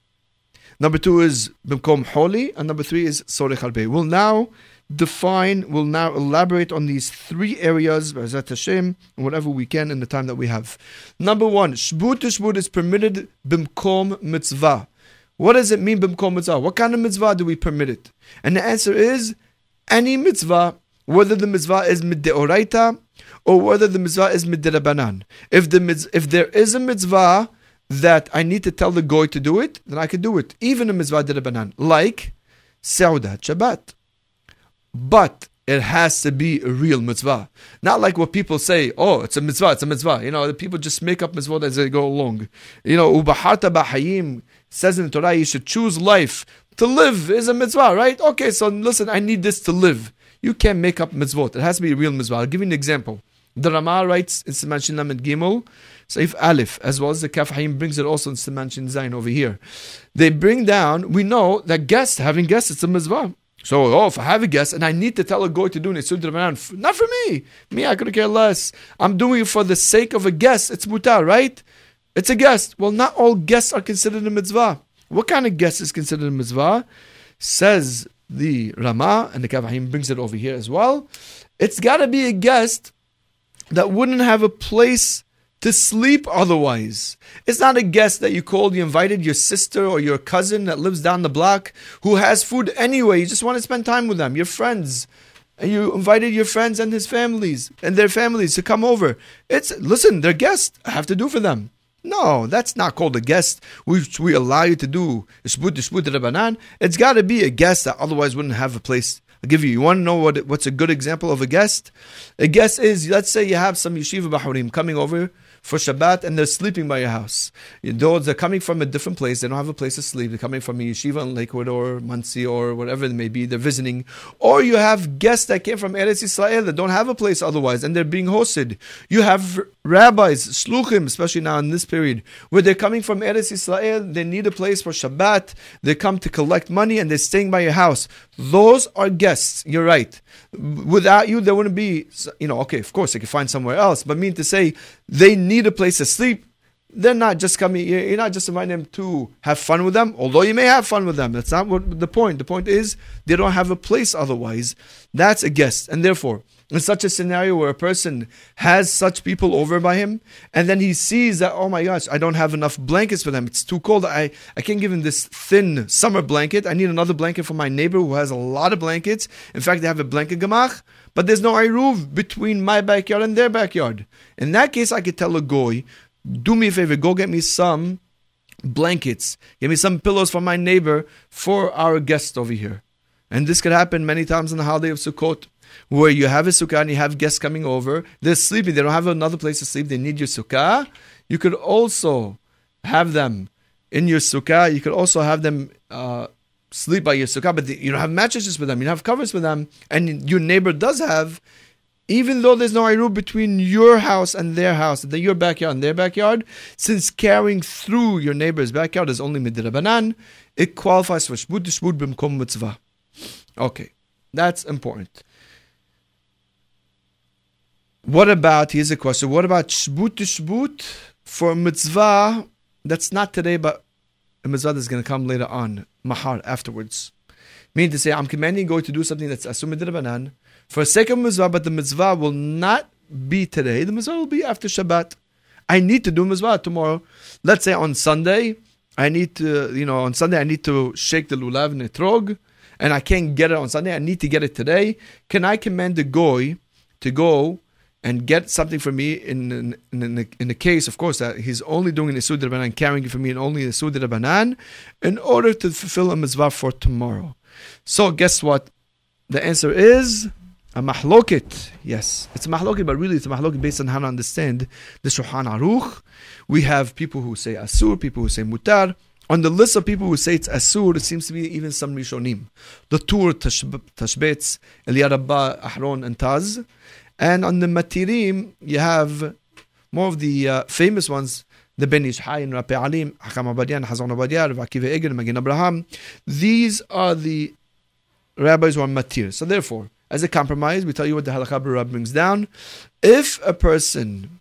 Number two is Bimkom Holi, and number three is Sorech Harbe. We'll now define, we'll now elaborate on these three areas, Hashem, whatever we can in the time that we have. Number one, Shbut Shbut is permitted Bimkom Mitzvah. What does it mean Bimkom Mitzvah? What kind of mitzvah do we permit it? And the answer is any mitzvah, whether the mitzvah is middeoraita or whether the mitzvah is midderabanan. If the if there is a mitzvah that I need to tell the goy to do it, then I can do it, even a mitzvah banan, like Saudat Shabbat. But it has to be a real mitzvah. Not like what people say, oh, it's a mitzvah, it's a mitzvah. You know, the people just make up mitzvah as they go along. You know, Ubaharta Bahayim says in the Torah, you should choose life. To live is a mitzvah, right? Okay, so listen, I need this to live. You can't make up mitzvot. It has to be a real mitzvah. I'll give you an example. The Ramah writes in Siman Shin Gimel, Saif Alif, as well as the Kaf Hayim brings it also in Shin Zain over here. They bring down, we know that guests, having guests, it's a mitzvah. So, oh, if I have a guest and I need to tell a goy to do Nisud Rabbanan, not for me. Me, I could care less. I'm doing it for the sake of a guest. It's mutar, right? It's a guest. Well, not all guests are considered a mitzvah. What kind of guest is considered a mitzvah? Says the Rama and the Kaf Hayim brings it over here as well. It's got to be a guest that wouldn't have a place to sleep otherwise. It's not a guest that you called, you invited your sister or your cousin that lives down the block who has food anyway. You just want to spend time with them, your friends. And you invited your friends and his families and their families to come over. It's listen, they're guests. I have to do for them. No, that's not called a guest, which we allow you to do. It's got to be a guest that otherwise wouldn't have a place I'll give you. You want to know what what's a good example of a guest? A guest is let's say you have some yeshiva bahurim coming over for Shabbat and they're sleeping by your house. Those are coming from a different place, they don't have a place to sleep. They're coming from a yeshiva in Lakewood or Monsey or whatever it may be. They're visiting. Or you have guests that came from Eretz Israel that don't have a place otherwise and they're being hosted. You have rabbis, sluchim, especially now in this period, where they're coming from Eretz Israel, they need a place for Shabbat. They come to collect money and they're staying by your house. Those are guests. You're right. Without you, there wouldn't be, you know, okay, of course, they could find somewhere else, but mean to say they need a place to sleep. They're not just coming, you're not just inviting them to have fun with them, although you may have fun with them. That's not what the point. The point is they don't have a place otherwise. That's a guest. And therefore, in such a scenario where a person has such people over by him, and then he sees that, oh my gosh, I don't have enough blankets for them. It's too cold. I, I can't give him this thin summer blanket. I need another blanket for my neighbor who has a lot of blankets. In fact, they have a blanket gamach, but there's no eruv between my backyard and their backyard. In that case, I could tell a goy, do me a favor, go get me some blankets, give me some pillows for my neighbor for our guest over here. And this could happen many times on the holiday of Sukkot where you have a sukkah and you have guests coming over. They're sleeping. They don't have another place to sleep. They need your sukkah. You could also have them in your sukkah. You could also have them uh, sleep by your sukkah, but you don't have mattresses for them. You don't have covers for them. And your neighbor does have, even though there's no iru between your house and their house, the, your backyard and their backyard, since carrying through your neighbor's backyard is only midrabanan, it qualifies for shbud shbud b'mkom mitzvah. Okay, that's important. What about, here's a question, what about to Shbut for mitzvah that's not today, but a mitzvah that's going to come later on, mahar, afterwards? Meaning to say, I'm commanding you to do something that's asumid banan for a mitzvah, but the mitzvah will not be today, the mitzvah will be after Shabbat. I need to do mitzvah tomorrow. Let's say on Sunday, I need to, you know, on Sunday I need to shake the lulav and etrog, and I can't get it on Sunday. I need to get it today. Can I command the goy to go and get something for me in in, in, the, in the case, of course, that he's only doing the Sud Rabbanan, carrying it for me and only the Sud Rabbanan, in order to fulfill a mitzvah for tomorrow. So, guess what? The answer is a mahlokit. Yes, it's a mahlokit, but really it's a mahlokit based on how to understand the Shulchan Aruch. We have people who say asur, people who say mutar. On the list of people who say it's asur, it seems to be even some Rishonim. The Tur, Tashbetz, Eliarabba, Ahron, and Taz. And on the Matirim, you have more of the uh, famous ones, the Ben Ish Hai and Rav Pe'alim, Hakam Abadian, Hazan Abadiyar, Vakiva Egel, Magen Abraham. These are the rabbis who are Matir. So therefore, as a compromise, we tell you what the Halakha Rab brings down. If a person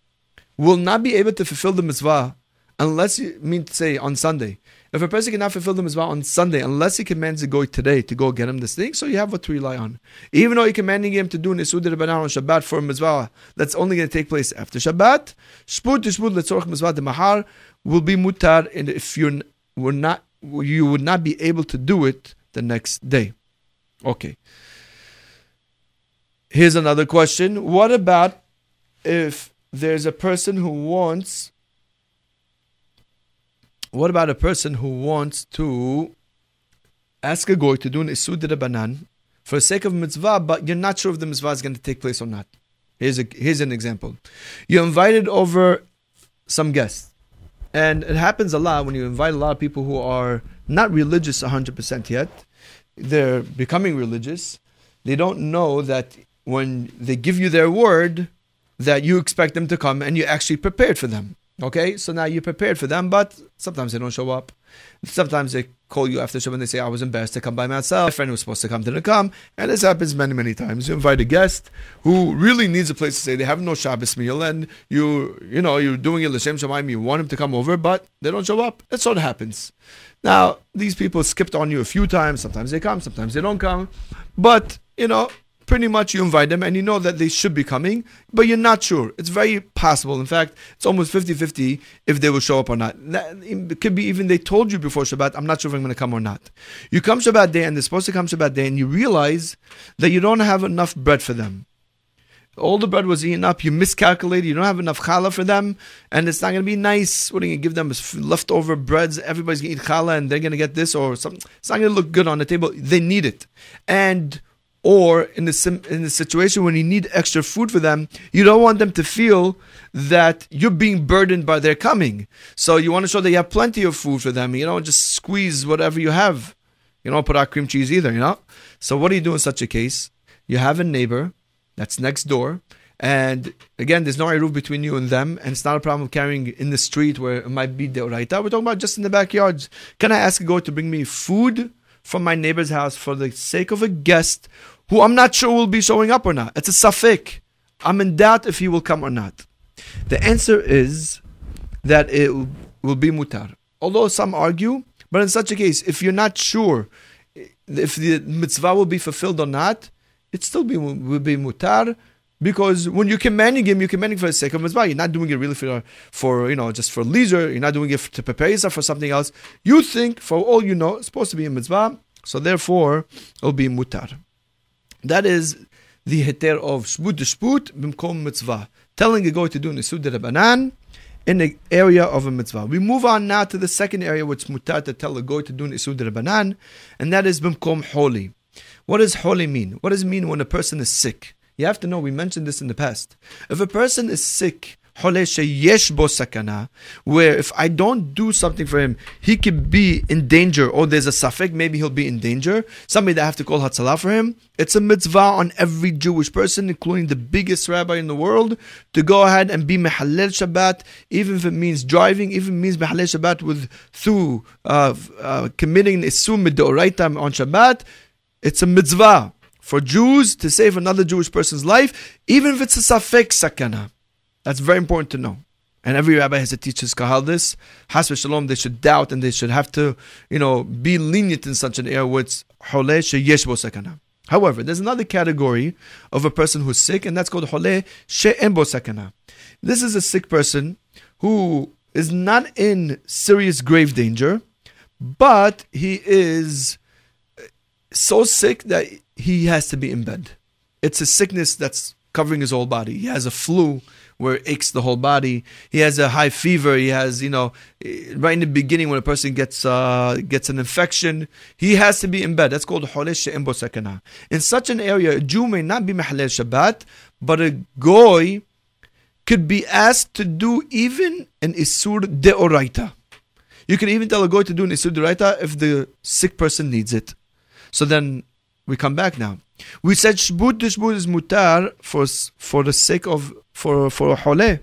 will not be able to fulfill the mitzvah unless you mean to say on Sunday, if a person cannot fulfill the mitzvah on Sunday, unless he commands the goy today to go get him this thing, so you have what to rely on. Even though you're commanding him to do nisud Rabbanan on Shabbat for a mitzvah that's only going to take place after Shabbat, shput shput letzorch mitzvah de mahar will be mutar, and if you're were not, you would not be able to do it the next day. Okay. Here's another question. What about if there's a person who wants what about a person who wants to ask a goy to do an isud banan for the sake of mitzvah, but you're not sure if the mitzvah is going to take place or not? Here's a here's an example. You invited over some guests, and it happens a lot when you invite a lot of people who are not religious 100% yet. They're becoming religious. They don't know that when they give you their word, that you expect them to come and you actually prepared for them. Okay, so now you're prepared for them, but sometimes they don't show up. Sometimes they call you after Shabbat and they say, I was embarrassed to come by myself. My friend was supposed to come didn't come. And this happens many, many times. You invite a guest who really needs a place to stay. They have no Shabbos meal and you, you know, you're doing it L'Shem Shamayim. You want him to come over, but they don't show up. That's what happens. Now, these people skipped on you a few times. Sometimes they come, sometimes they don't come. But, you know, pretty much you invite them and you know that they should be coming, but you're not sure. It's very possible. In fact, it's almost 50 50 if they will show up or not. It could be even they told you before Shabbat, I'm not sure if I'm going to come or not. You come Shabbat day and they're supposed to come Shabbat day and you realize that you don't have enough bread for them. All the bread was eaten up, you miscalculated, you don't have enough challah for them, and it's not going to be nice. What are you going to give them? Leftover breads, everybody's going to eat challah and they're going to get this or something. It's not going to look good on the table. They need it. And or in the in the situation when you need extra food for them, you don't want them to feel that you're being burdened by their coming. So you want to show that you have plenty of food for them. You don't just squeeze whatever you have. You don't put out cream cheese either. You know. So what do you do in such a case? You have a neighbor that's next door. And again, there's no roof between you and them, and it's not a problem of carrying in the street where it might be the oraita. We're talking about just in the backyards. Can I ask a goy to bring me food from my neighbor's house for the sake of a guest who I'm not sure will be showing up or not. It's a safek. I'm in doubt if he will come or not. The answer is that it will be mutar. Although some argue, but in such a case, if you're not sure if the mitzvah will be fulfilled or not, it still be, will be mutar because when you're commanding him, you're commanding for the sake of mitzvah. You're not doing it really for, for you know, just for leisure. You're not doing it to prepare yourself for something else. You think, for all you know, it's supposed to be a mitzvah, so therefore it'll be mutar. That is the heter of shbut shbut bimkom mitzvah. Telling a guy to do nisud banan in the area of a mitzvah. We move on now to the second area which mutar to tell a guy to do nisud banan, and that is bimkom holy. What does holy mean? What does it mean when a person is sick? You have to know, we mentioned this in the past. If a person is sick, where if I don't do something for him, he could be in danger, or there's a safek, maybe he'll be in danger. Somebody that I have to call Hatzalah for him. It's a mitzvah on every Jewish person, including the biggest rabbi in the world, to go ahead and be Mehalel Shabbat, even if it means driving, even means Mehalel Shabbat with through uh, uh, committing Isum on Shabbat. It's a mitzvah for Jews to save another Jewish person's life, even if it's a safek sakana. That's very important to know. And every rabbi has to teach his kahal this. Has shalom, they should doubt and they should have to, you know, be lenient in such an area where it's sheyesh bo sakana. However, there's another category of a person who's sick, and that's called hole she'en bo sakana. This is a sick person who is not in serious grave danger, but he is so sick that he has to be in bed. It's a sickness that's covering his whole body. He has a flu where it aches the whole body. He has a high fever. He has, you know, right in the beginning when a person gets uh, gets an infection, he has to be in bed. That's called holesh sakana. In such an area, a Jew may not be mahalel Shabbat, but a goy could be asked to do even an isur deoraita. You can even tell a goy to do an isur deoraita if the sick person needs it. So then we come back now. We said shbut shbut is mutar for for the sake of for for a hole.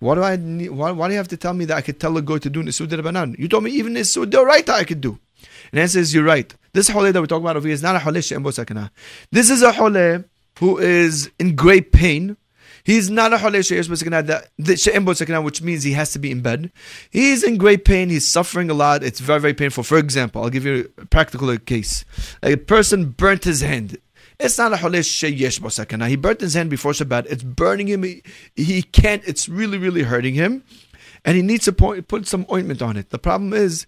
Why do I need, why, why do you have to tell me that I could tell a guy to do nisud banan? You told me even nisud right I could do. And the answer is you're right. This hole that we're talking about over here is not a hole sakana. This is a hole who is in great pain. He's not a hole she'embo sakana, which means he has to be in bed. He's in great pain. He's suffering a lot. It's very, very painful. For example, I'll give you a practical case. A person burnt his hand. It's not a holish sheyesh bosakana. He burnt his hand before Shabbat. It's burning him. He, he can't. It's really, really hurting him, and he needs to put some ointment on it. The problem is,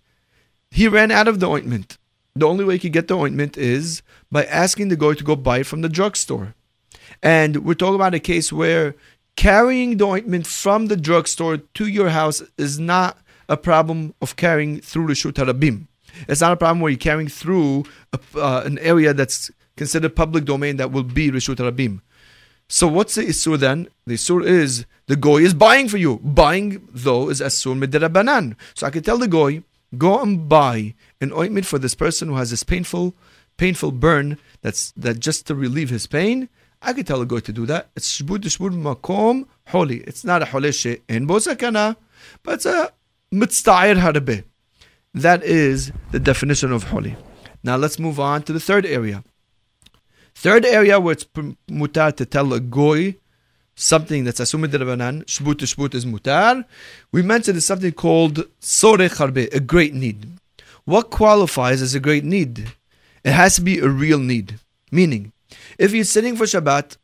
he ran out of the ointment. The only way he could get the ointment is by asking the guy to go buy it from the drugstore. And we're talking about a case where carrying the ointment from the drugstore to your house is not a problem of carrying through the Shutarabim. It's not a problem where you're carrying through a, uh, an area that's considered public domain that will be Rishut Rabim. So what's the Isur then? The Isur is the Goy is buying for you. Buying though is Asur Banan. So I can tell the Goy, go and buy an ointment for this person who has this painful, painful burn that's that just to relieve his pain. I could tell a Goy to do that. It's Shbud Shbud Makom Holy. It's not a Holy in Bosakana. but it's a mitzta'ir harbe. That is the definition of holy. Now let's move on to the third area. Third area where it's mutar to tell a goy something that's assumed derabanan, shbut to is mutar. We mentioned something called sore harbe, a great need. What qualifies as a great need? It has to be a real need. Meaning, if you're sitting for Shabbat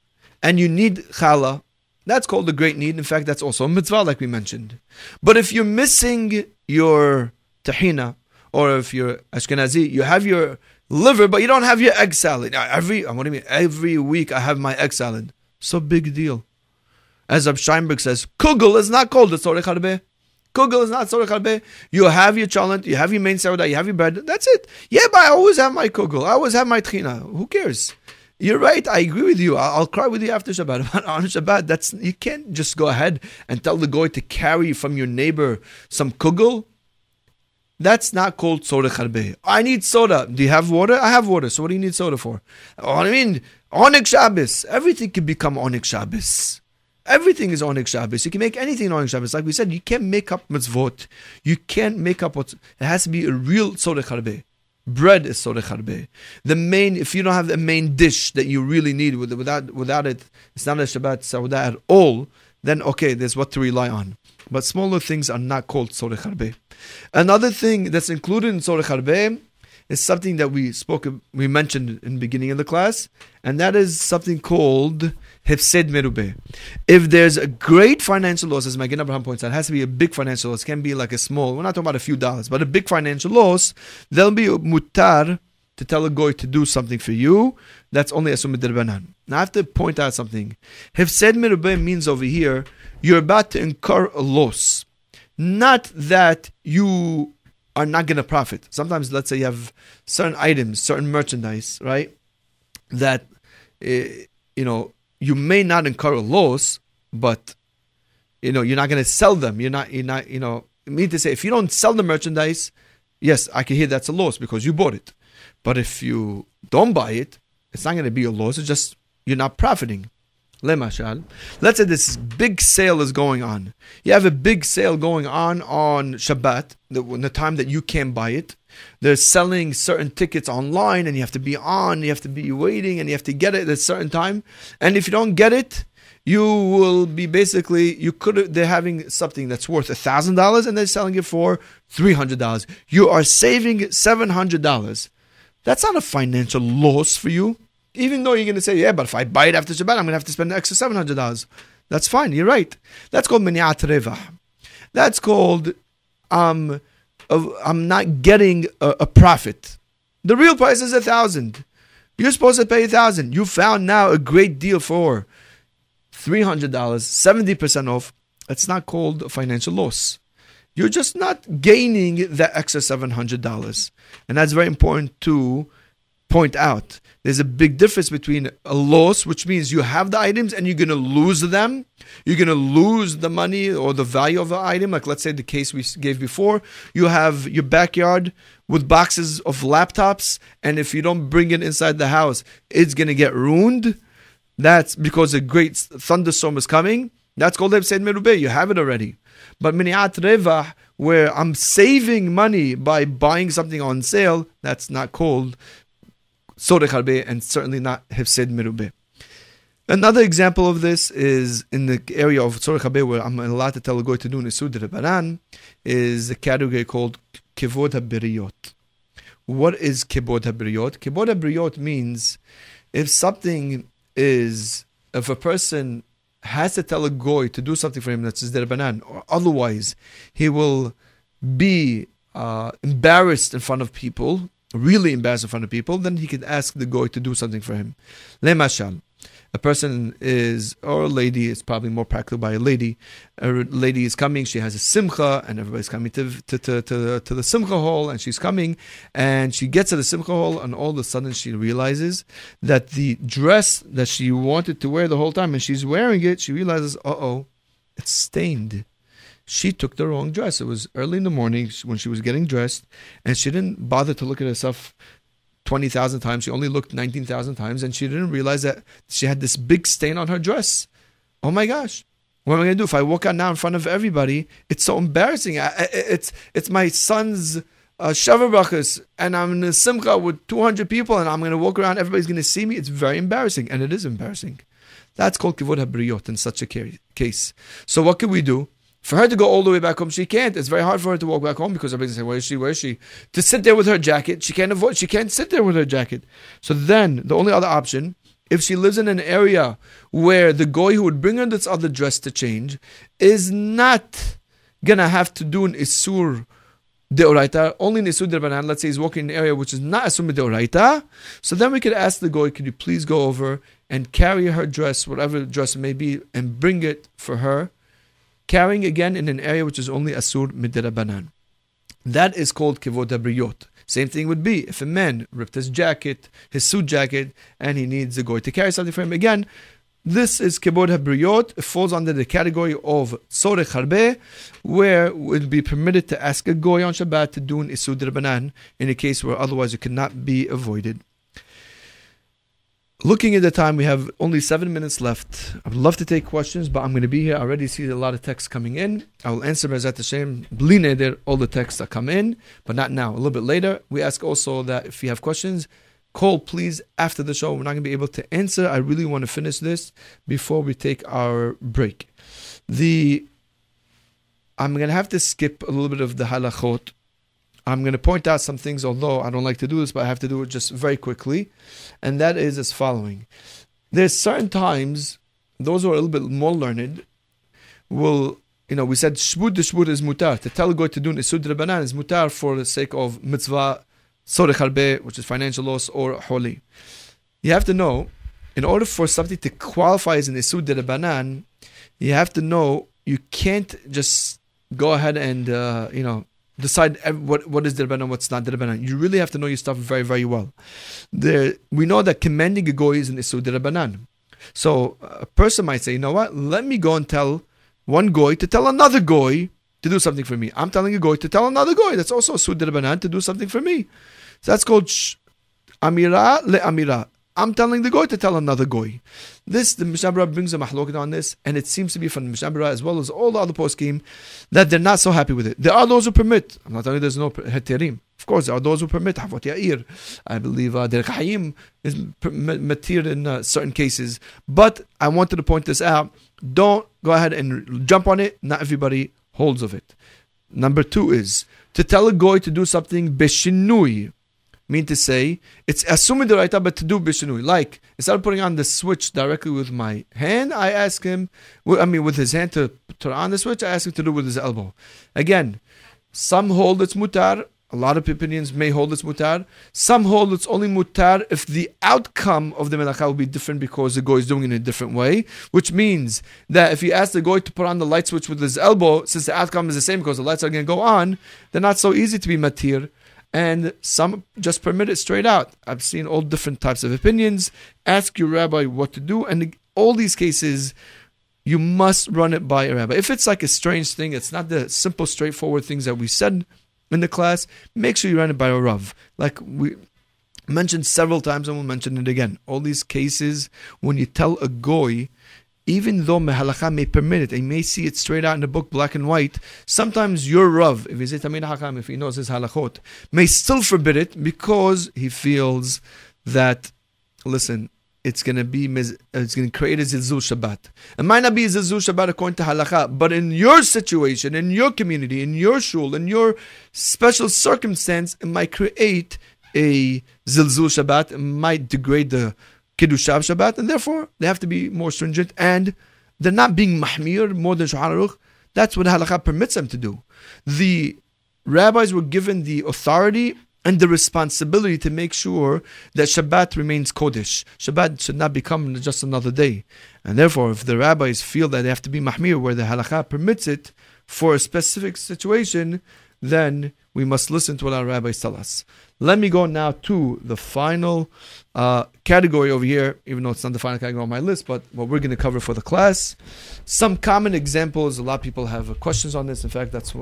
and you need challah, that's called a great need. In fact, that's also a mitzvah, like we mentioned. But if you're missing your tahina, or if you're Ashkenazi, you have your liver, but you don't have your egg salad. Every uh, what do you mean? Every week I have my egg salad. So big deal. As Rab Steinberg says, kugel is not called a tzorech harbe. Kugel is not tzorech harbe. You have your chalent, you have your main sourdough, you have your bread. That's it. Yeah, but I always have my kugel. I always have my tchina. Who cares? You're right. I agree with you. I'll, cry with you after Shabbat. But on Shabbat, that's you can't just go ahead and tell the goy to carry from your neighbor some kugel. That's not called soda charbe. I need soda. Do you have water? I have water. So what do you need soda for? I mean, Oneg Shabbos. Everything can become Oneg Shabbos. Everything is Oneg Shabbos. You can make anything Oneg Shabbos. Like we said, you can't make up mitzvot. You can't make up what. It has to be a real soda charbe. Bread is soda charbe. The main, if you don't have the main dish that you really need, without without it, it's not a Shabbat Sauda at all. Then okay, there's what to rely on. But smaller things are not called soda charbe. Another thing that's included in Sorech Harbe is something that we spoke, we mentioned in the beginning of the class, and that is something called Hefsed Merube. If there's a great financial loss, as Magen Abraham points out, it has to be a big financial loss. It can be like a small, we're not talking about a few dollars, but a big financial loss, there'll be a mutar to tell a goy to do something for you. That's only a Banan. Now I have to point out something. Hefsed Merube means over here, you're about to incur a loss. Not that you are not going to profit. Sometimes, let's say you have certain items, certain merchandise, right? That, uh, you know, you may not incur a loss, but, you know, you're not going to sell them. You're not, you're not, you know, I mean to say, if you don't sell the merchandise, yes, I can hear that's a loss because you bought it. But if you don't buy it, it's not going to be a loss. It's just you're not profiting. Lemashal. Let's say this big sale is going on. You have a big sale going on on Shabbat, the, the time that you can't buy it. They're selling certain tickets online, and you have to be on, you have to be waiting, and you have to get it at a certain time. And if you don't get it, you will be basically you could they're having something that's worth a thousand dollars and they're selling it for three hundred dollars. You are saving seven hundred dollars. That's not a financial loss for you. Even though you're going to say, yeah, but if I buy it after Shabbat, I'm going to have to spend the extra $700. That's fine. You're right. That's called miniat reva. That's called um, I'm not getting a, a profit. The real price is a thousand. You're supposed to pay a thousand. You found now a great deal for three hundred dollars, seventy percent off. It's not called a financial loss. You're just not gaining the extra seven hundred dollars, and that's very important to point out. There's a big difference between a loss, which means you have the items and you're going to lose them. You're going to lose the money or the value of the item. Like, let's say the case we gave before, you have your backyard with boxes of laptops, and if you don't bring it inside the house, it's going to get ruined. That's because a great thunderstorm is coming. That's called Hefsed Merube. You have it already. But Miniat Reva, where I'm saving money by buying something on sale, that's not called Sorech Harbe and certainly not Hefsed Merube. Another example of this is in the area of Tzorech Habe, where I'm allowed to tell a goy to do Nisud Rebaran, is a category called Kivod HaBiriyot. What is Kivod HaBiriyot? Kivod HaBiriyot means if something is, if a person has to tell a goy to do something for him that's his Rebanan, or otherwise he will be uh, embarrassed in front of people, really embarrassed in front of people, then he could ask the goy to do something for him. Lemashal. A person is, or a lady, it's probably more practical by a lady. A lady is coming, she has a simcha, and everybody's coming to, to, to, to, to the simcha hall, and she's coming, and she gets to the simcha hall, and all of a sudden she realizes that the dress that she wanted to wear the whole time, and she's wearing it, she realizes, uh oh, it's stained she took the wrong dress. It was early in the morning when she was getting dressed, and she didn't bother to look at herself 20,000 times. She only looked 19,000 times, and she didn't realize that she had this big stain on her dress. Oh my gosh. What am I going to do if I walk out now in front of everybody? It's so embarrassing. I, it's it's my son's uh, Brachas, and I'm in a simcha with 200 people, and I'm going to walk around. Everybody's going to see me. It's very embarrassing, and it is embarrassing. That's called kivud habriyot in such a case. So what can we do? For her to go all the way back home, she can't. It's very hard for her to walk back home because everybody's saying, "Where is she? Where is she?" To sit there with her jacket, she can't avoid. She can't sit there with her jacket. So then, the only other option, if she lives in an area where the guy who would bring her this other dress to change is not gonna have to do an isur deoraita, only nisur derbanan. Let's say he's walking in an area which is not assumed deoraita. So then we could ask the goy, could you please go over and carry her dress, whatever dress it may be, and bring it for her carrying again in an area which is only asur midrabanan. That is called kivod abriyot. Same thing would be if a man ripped his jacket, his suit jacket, and he needs a goy to carry something for him. Again, this is kibod habriyot. It falls under the category of sorech harbe, where it would be permitted to ask a goy on Shabbat to do an isud banan in a case where otherwise it cannot be avoided. Looking at the time, we have only seven minutes left. I would love to take questions, but I'm going to be here. I already see a lot of texts coming in. I will answer as at the same there all the texts that come in, but not now. A little bit later. We ask also that if you have questions, call please after the show. We're not going to be able to answer. I really want to finish this before we take our break. The I'm going to have to skip a little bit of the halachot I'm going to point out some things, although I don't like to do this, but I have to do it just very quickly. And that is as following. There's certain times, those who are a little bit more learned will, you know, we said shbud the shbud is mutar. To tell a guy to do an isud rabanan is mutar for the sake of mitzvah, sorech harbe, which is financial loss, or holy. You have to know, in order for something to qualify as an isud rabanan, you have to know you can't just go ahead and, uh, you know, decide what what is dirban and what's not dirban. You really have to know your stuff very very well. We know that commending a goy is an issue dirbanan. So a person might say, you know what? Let me go and tell one goy to tell another goy to do something for me. I'm telling a goy to tell another goy that's also a dirbanan to do something for me. So that's called sh- amira le amira. I'm telling the goy to tell another goy. This, the Mishnah brings a mahlokat on this, and it seems to be from Mishnah as well as all the other poskim that they're not so happy with it. There are those who permit. I'm not telling you there's no heterim. Of course, there are those who permit Havot Yair. I believe uh, Derek is matir in uh, certain cases. But I wanted to point this out. Don't go ahead and jump on it. Not everybody holds of it. Number two is to tell a goy to do something beshinui mean to say it's assuming the right but to do bishinui. Like instead of putting on the switch directly with my hand, I ask him. I mean, with his hand to turn on the switch, I ask him to do with his elbow. Again, some hold it's mutar. A lot of opinions may hold it's mutar. Some hold it's only mutar if the outcome of the melacha will be different because the goy is doing it in a different way. Which means that if you ask the goy to put on the light switch with his elbow, since the outcome is the same because the lights are going to go on, they're not so easy to be matir and some just permit it straight out. I've seen all different types of opinions. Ask your rabbi what to do, and all these cases, you must run it by a rabbi. If it's like a strange thing, it's not the simple, straightforward things that we said in the class. Make sure you run it by a rav, like we mentioned several times, and we'll mention it again. All these cases, when you tell a goy even though Mehalacha may permit it, and may see it straight out in the book, black and white, sometimes your Rav, if he's a Talmid Hakam, if he knows his halachot, may still forbid it because he feels that, listen, it's going to be it's going to create a zilzul Shabbat. It might not be a zilzul Shabbat according to halacha, but in your situation, in your community, in your shul, in your special circumstance, it might create a zilzul Shabbat. It might degrade the Kiddushav Shabbat, and therefore they have to be more stringent, and they're not being mahmir more than Shulchan. That's what halakha permits them to do. The rabbis were given the authority and the responsibility to make sure that Shabbat remains Kodesh. Shabbat should not become just another day. And therefore, if the rabbis feel that they have to be mahmir where the halakha permits it for a specific situation, then we must listen to what our rabbis tell us. Let me go now to the final uh, category over here, even though it's not the final category on my list, but what we're going to cover for the class. Some common examples, a lot of people have questions on this. In fact, that's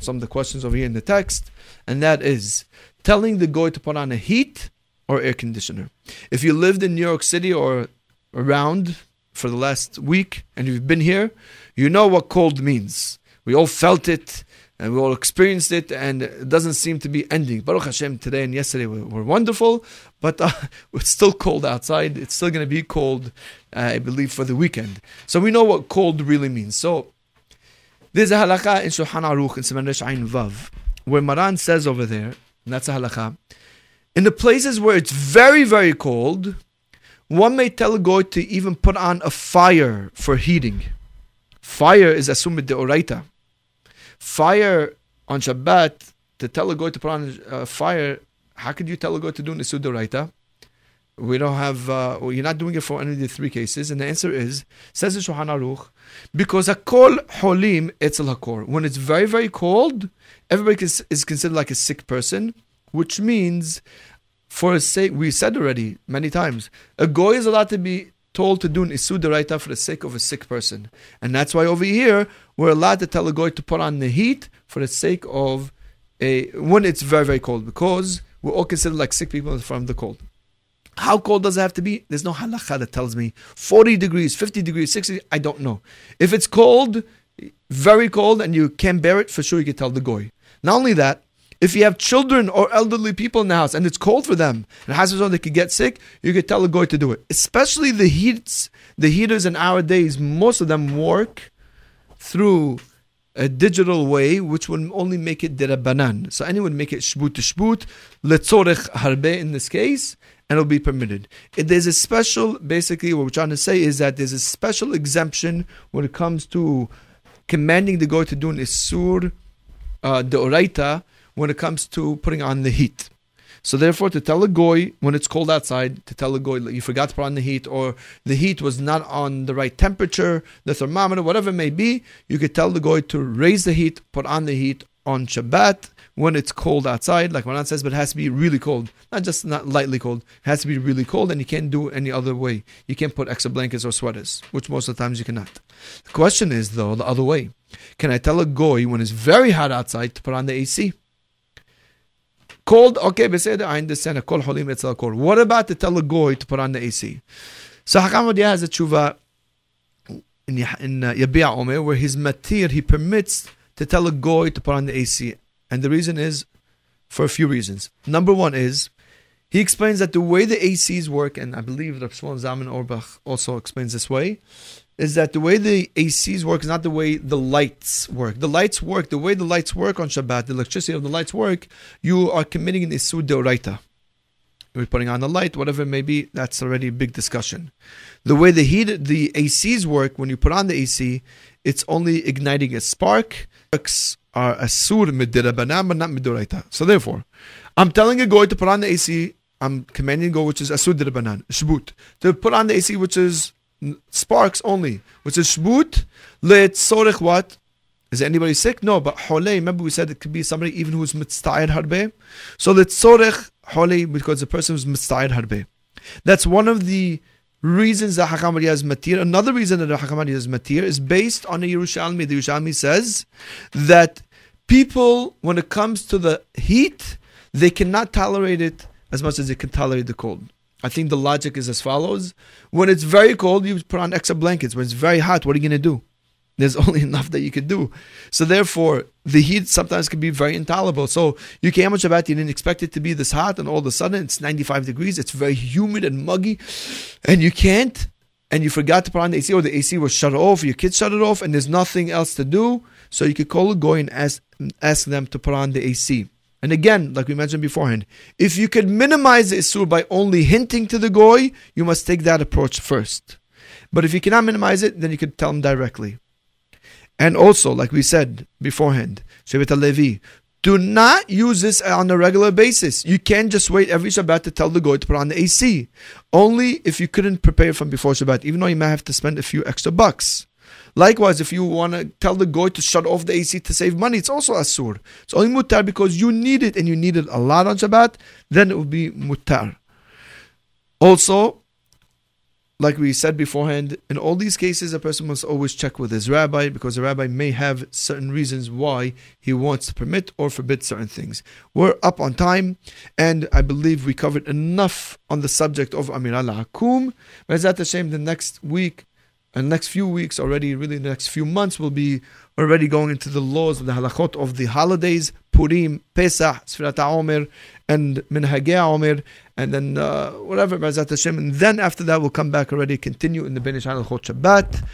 some of the questions over here in the text, and that is telling the goy to put on a heat or air conditioner. If you lived in New York City or around for the last week and you've been here, you know what cold means. We all felt it and we all experienced it, and it doesn't seem to be ending. Baruch Hashem, today and yesterday were, were wonderful, but uh, it's still cold outside. It's still going to be cold, uh, I believe, for the weekend. So we know what cold really means. So there's a halakha in Shulchan Aruch in Siman Resh Ayin Vav, where Maran says over there, and that's a halakha, in the places where it's very, very cold, one may tell a goy to even put on a fire for heating. Fire is assumed de oraita fire on Shabbat, to tell a goy to put on uh, fire, how could you tell a goy to do Nisud Doraita? We don't have, uh, well, you're not doing it for any of the three cases. And the answer is, says the Shulchan Aruch, because a kol Holim Etzel Hakor. When it's very, very cold, everybody is, is considered like a sick person, which means, for a sake, we said already many times, a goy is allowed to be told to do an Isud Doraita for the sake of a sick person. And that's why over here, we're allowed to tell a goy to put on the heat for the sake of a when it's very very cold because we're all considered like sick people from the cold. How cold does it have to be? There's no halakha that tells me 40 degrees, 50 degrees, 60. I don't know. If it's cold, very cold, and you can't bear it, for sure you can tell the goy. Not only that, if you have children or elderly people in the house and it's cold for them, and has they could get sick, you could tell a goy to do it. Especially the heats, the heaters in our days, most of them work through a digital way, which would only make it derabanan. So anyone make it shbut to shbut, letzorech harbe in this case, and it'll be permitted. If there's a special, basically, what we're trying to say is that there's a special exemption when it comes to commanding the goy to do an isur uh, deoraita when it comes to putting on the heat. So therefore, to tell a goy when it's cold outside, to tell a goy you forgot to put on the heat, or the heat was not on the right temperature, the thermometer, whatever it may be, you could tell the goy to raise the heat, put on the heat on Shabbat when it's cold outside, like Maran says, but it has to be really cold, not just not lightly cold. It has to be really cold, and you can't do any other way. You can't put extra blankets or sweaters, which most of the times you cannot. The question is though the other way: Can I tell a goy when it's very hot outside to put on the AC? Cold, okay, beseder, I understand. A kol holim etzel kol. What about to tell a goy to put on the AC? So Hakam has a tshuva in, in uh, Yabia Omer where his matir, he permits to tell a goy to put on the AC. And the reason is for a few reasons. Number one is he explains that the way the ACs work, and I believe Rav Shmuel Zalman Auerbach also explains this way, is that the way the ACs work is not the way the lights work. The lights work, the way the lights work on Shabbat, the electricity of the lights work, you are committing an Isur Deoraita. You're putting on the light, whatever it may be, that's already a big discussion. The way the heat, the ACs work, when you put on the AC, it's only igniting a spark. Sparks are Asur Midirabanan, but not Midoraita. So therefore, I'm telling a goy to put on the AC, I'm commanding a goy, which is Asur Dirabanan, Shbut, to put on the AC, which is sparks only, which is shbut letzorech what? Is anybody sick? No, but holei. Remember we said it could be somebody even who's mitztayed harbe. So letzorech holei because the person who's mitztayed harbe. That's one of the reasons that Hakam is matir. Another reason that Hakam is matir is based on the Yerushalmi. The Yerushalmi says that people, when it comes to the heat, they cannot tolerate it as much as they can tolerate the cold. I think the logic is as follows. When it's very cold, you put on extra blankets. When it's very hot, what are you going to do? There's only enough that you can do. So therefore, the heat sometimes can be very intolerable. So you came on Shabbat, you didn't expect it to be this hot, and all of a sudden it's 95 degrees. It's very humid and muggy, and you can't. And you forgot to put on the AC, or the AC was shut off, your kids shut it off, and there's nothing else to do. So you could call a goy and ask, ask them to put on the AC. And again, like we mentioned beforehand, if you could minimize the Isur by only hinting to the Goy, you must take that approach first. But if you cannot minimize it, then you could tell him directly. And also, like we said beforehand, Shevet Levi, do not use this on a regular basis. You can't just wait every Shabbat to tell the Goy to put on the AC. Only if you couldn't prepare from before Shabbat, even though you may have to spend a few extra bucks. Likewise, if you want to tell the goy to shut off the AC to save money, it's also asur. It's only mutar because you need it and you need it a lot on Shabbat, then it will be mutar. Also, like we said beforehand, in all these cases, a person must always check with his rabbi because the rabbi may have certain reasons why he wants to permit or forbid certain things. We're up on time, and I believe we covered enough on the subject of Amir al Hakum. A shame the next week, and next few weeks already, really the next few months, will be already going into the laws of the halachot of the holidays, Purim, Pesach, Sfirat HaOmer, and Minhagei Omer, and then uh, whatever, B'ezrat Hashem. And then after that, we'll come back already, continue in the Ben Ish Halachot Shabbat.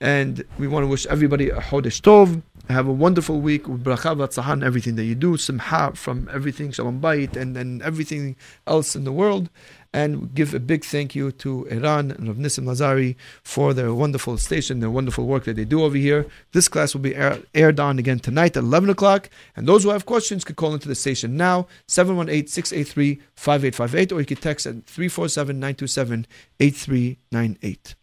And we want to wish everybody a Chodesh Tov. Have a wonderful week with bracha everything that you do, simha from everything, shalom bayit, and, and everything else in the world. And give a big thank you to Iran and Rav Nissim Lazari for their wonderful station, their wonderful work that they do over here. This class will be air, aired on again tonight at 11 o'clock. And those who have questions could call into the station now, 718-683-5858, or you could text at 347-927-8398.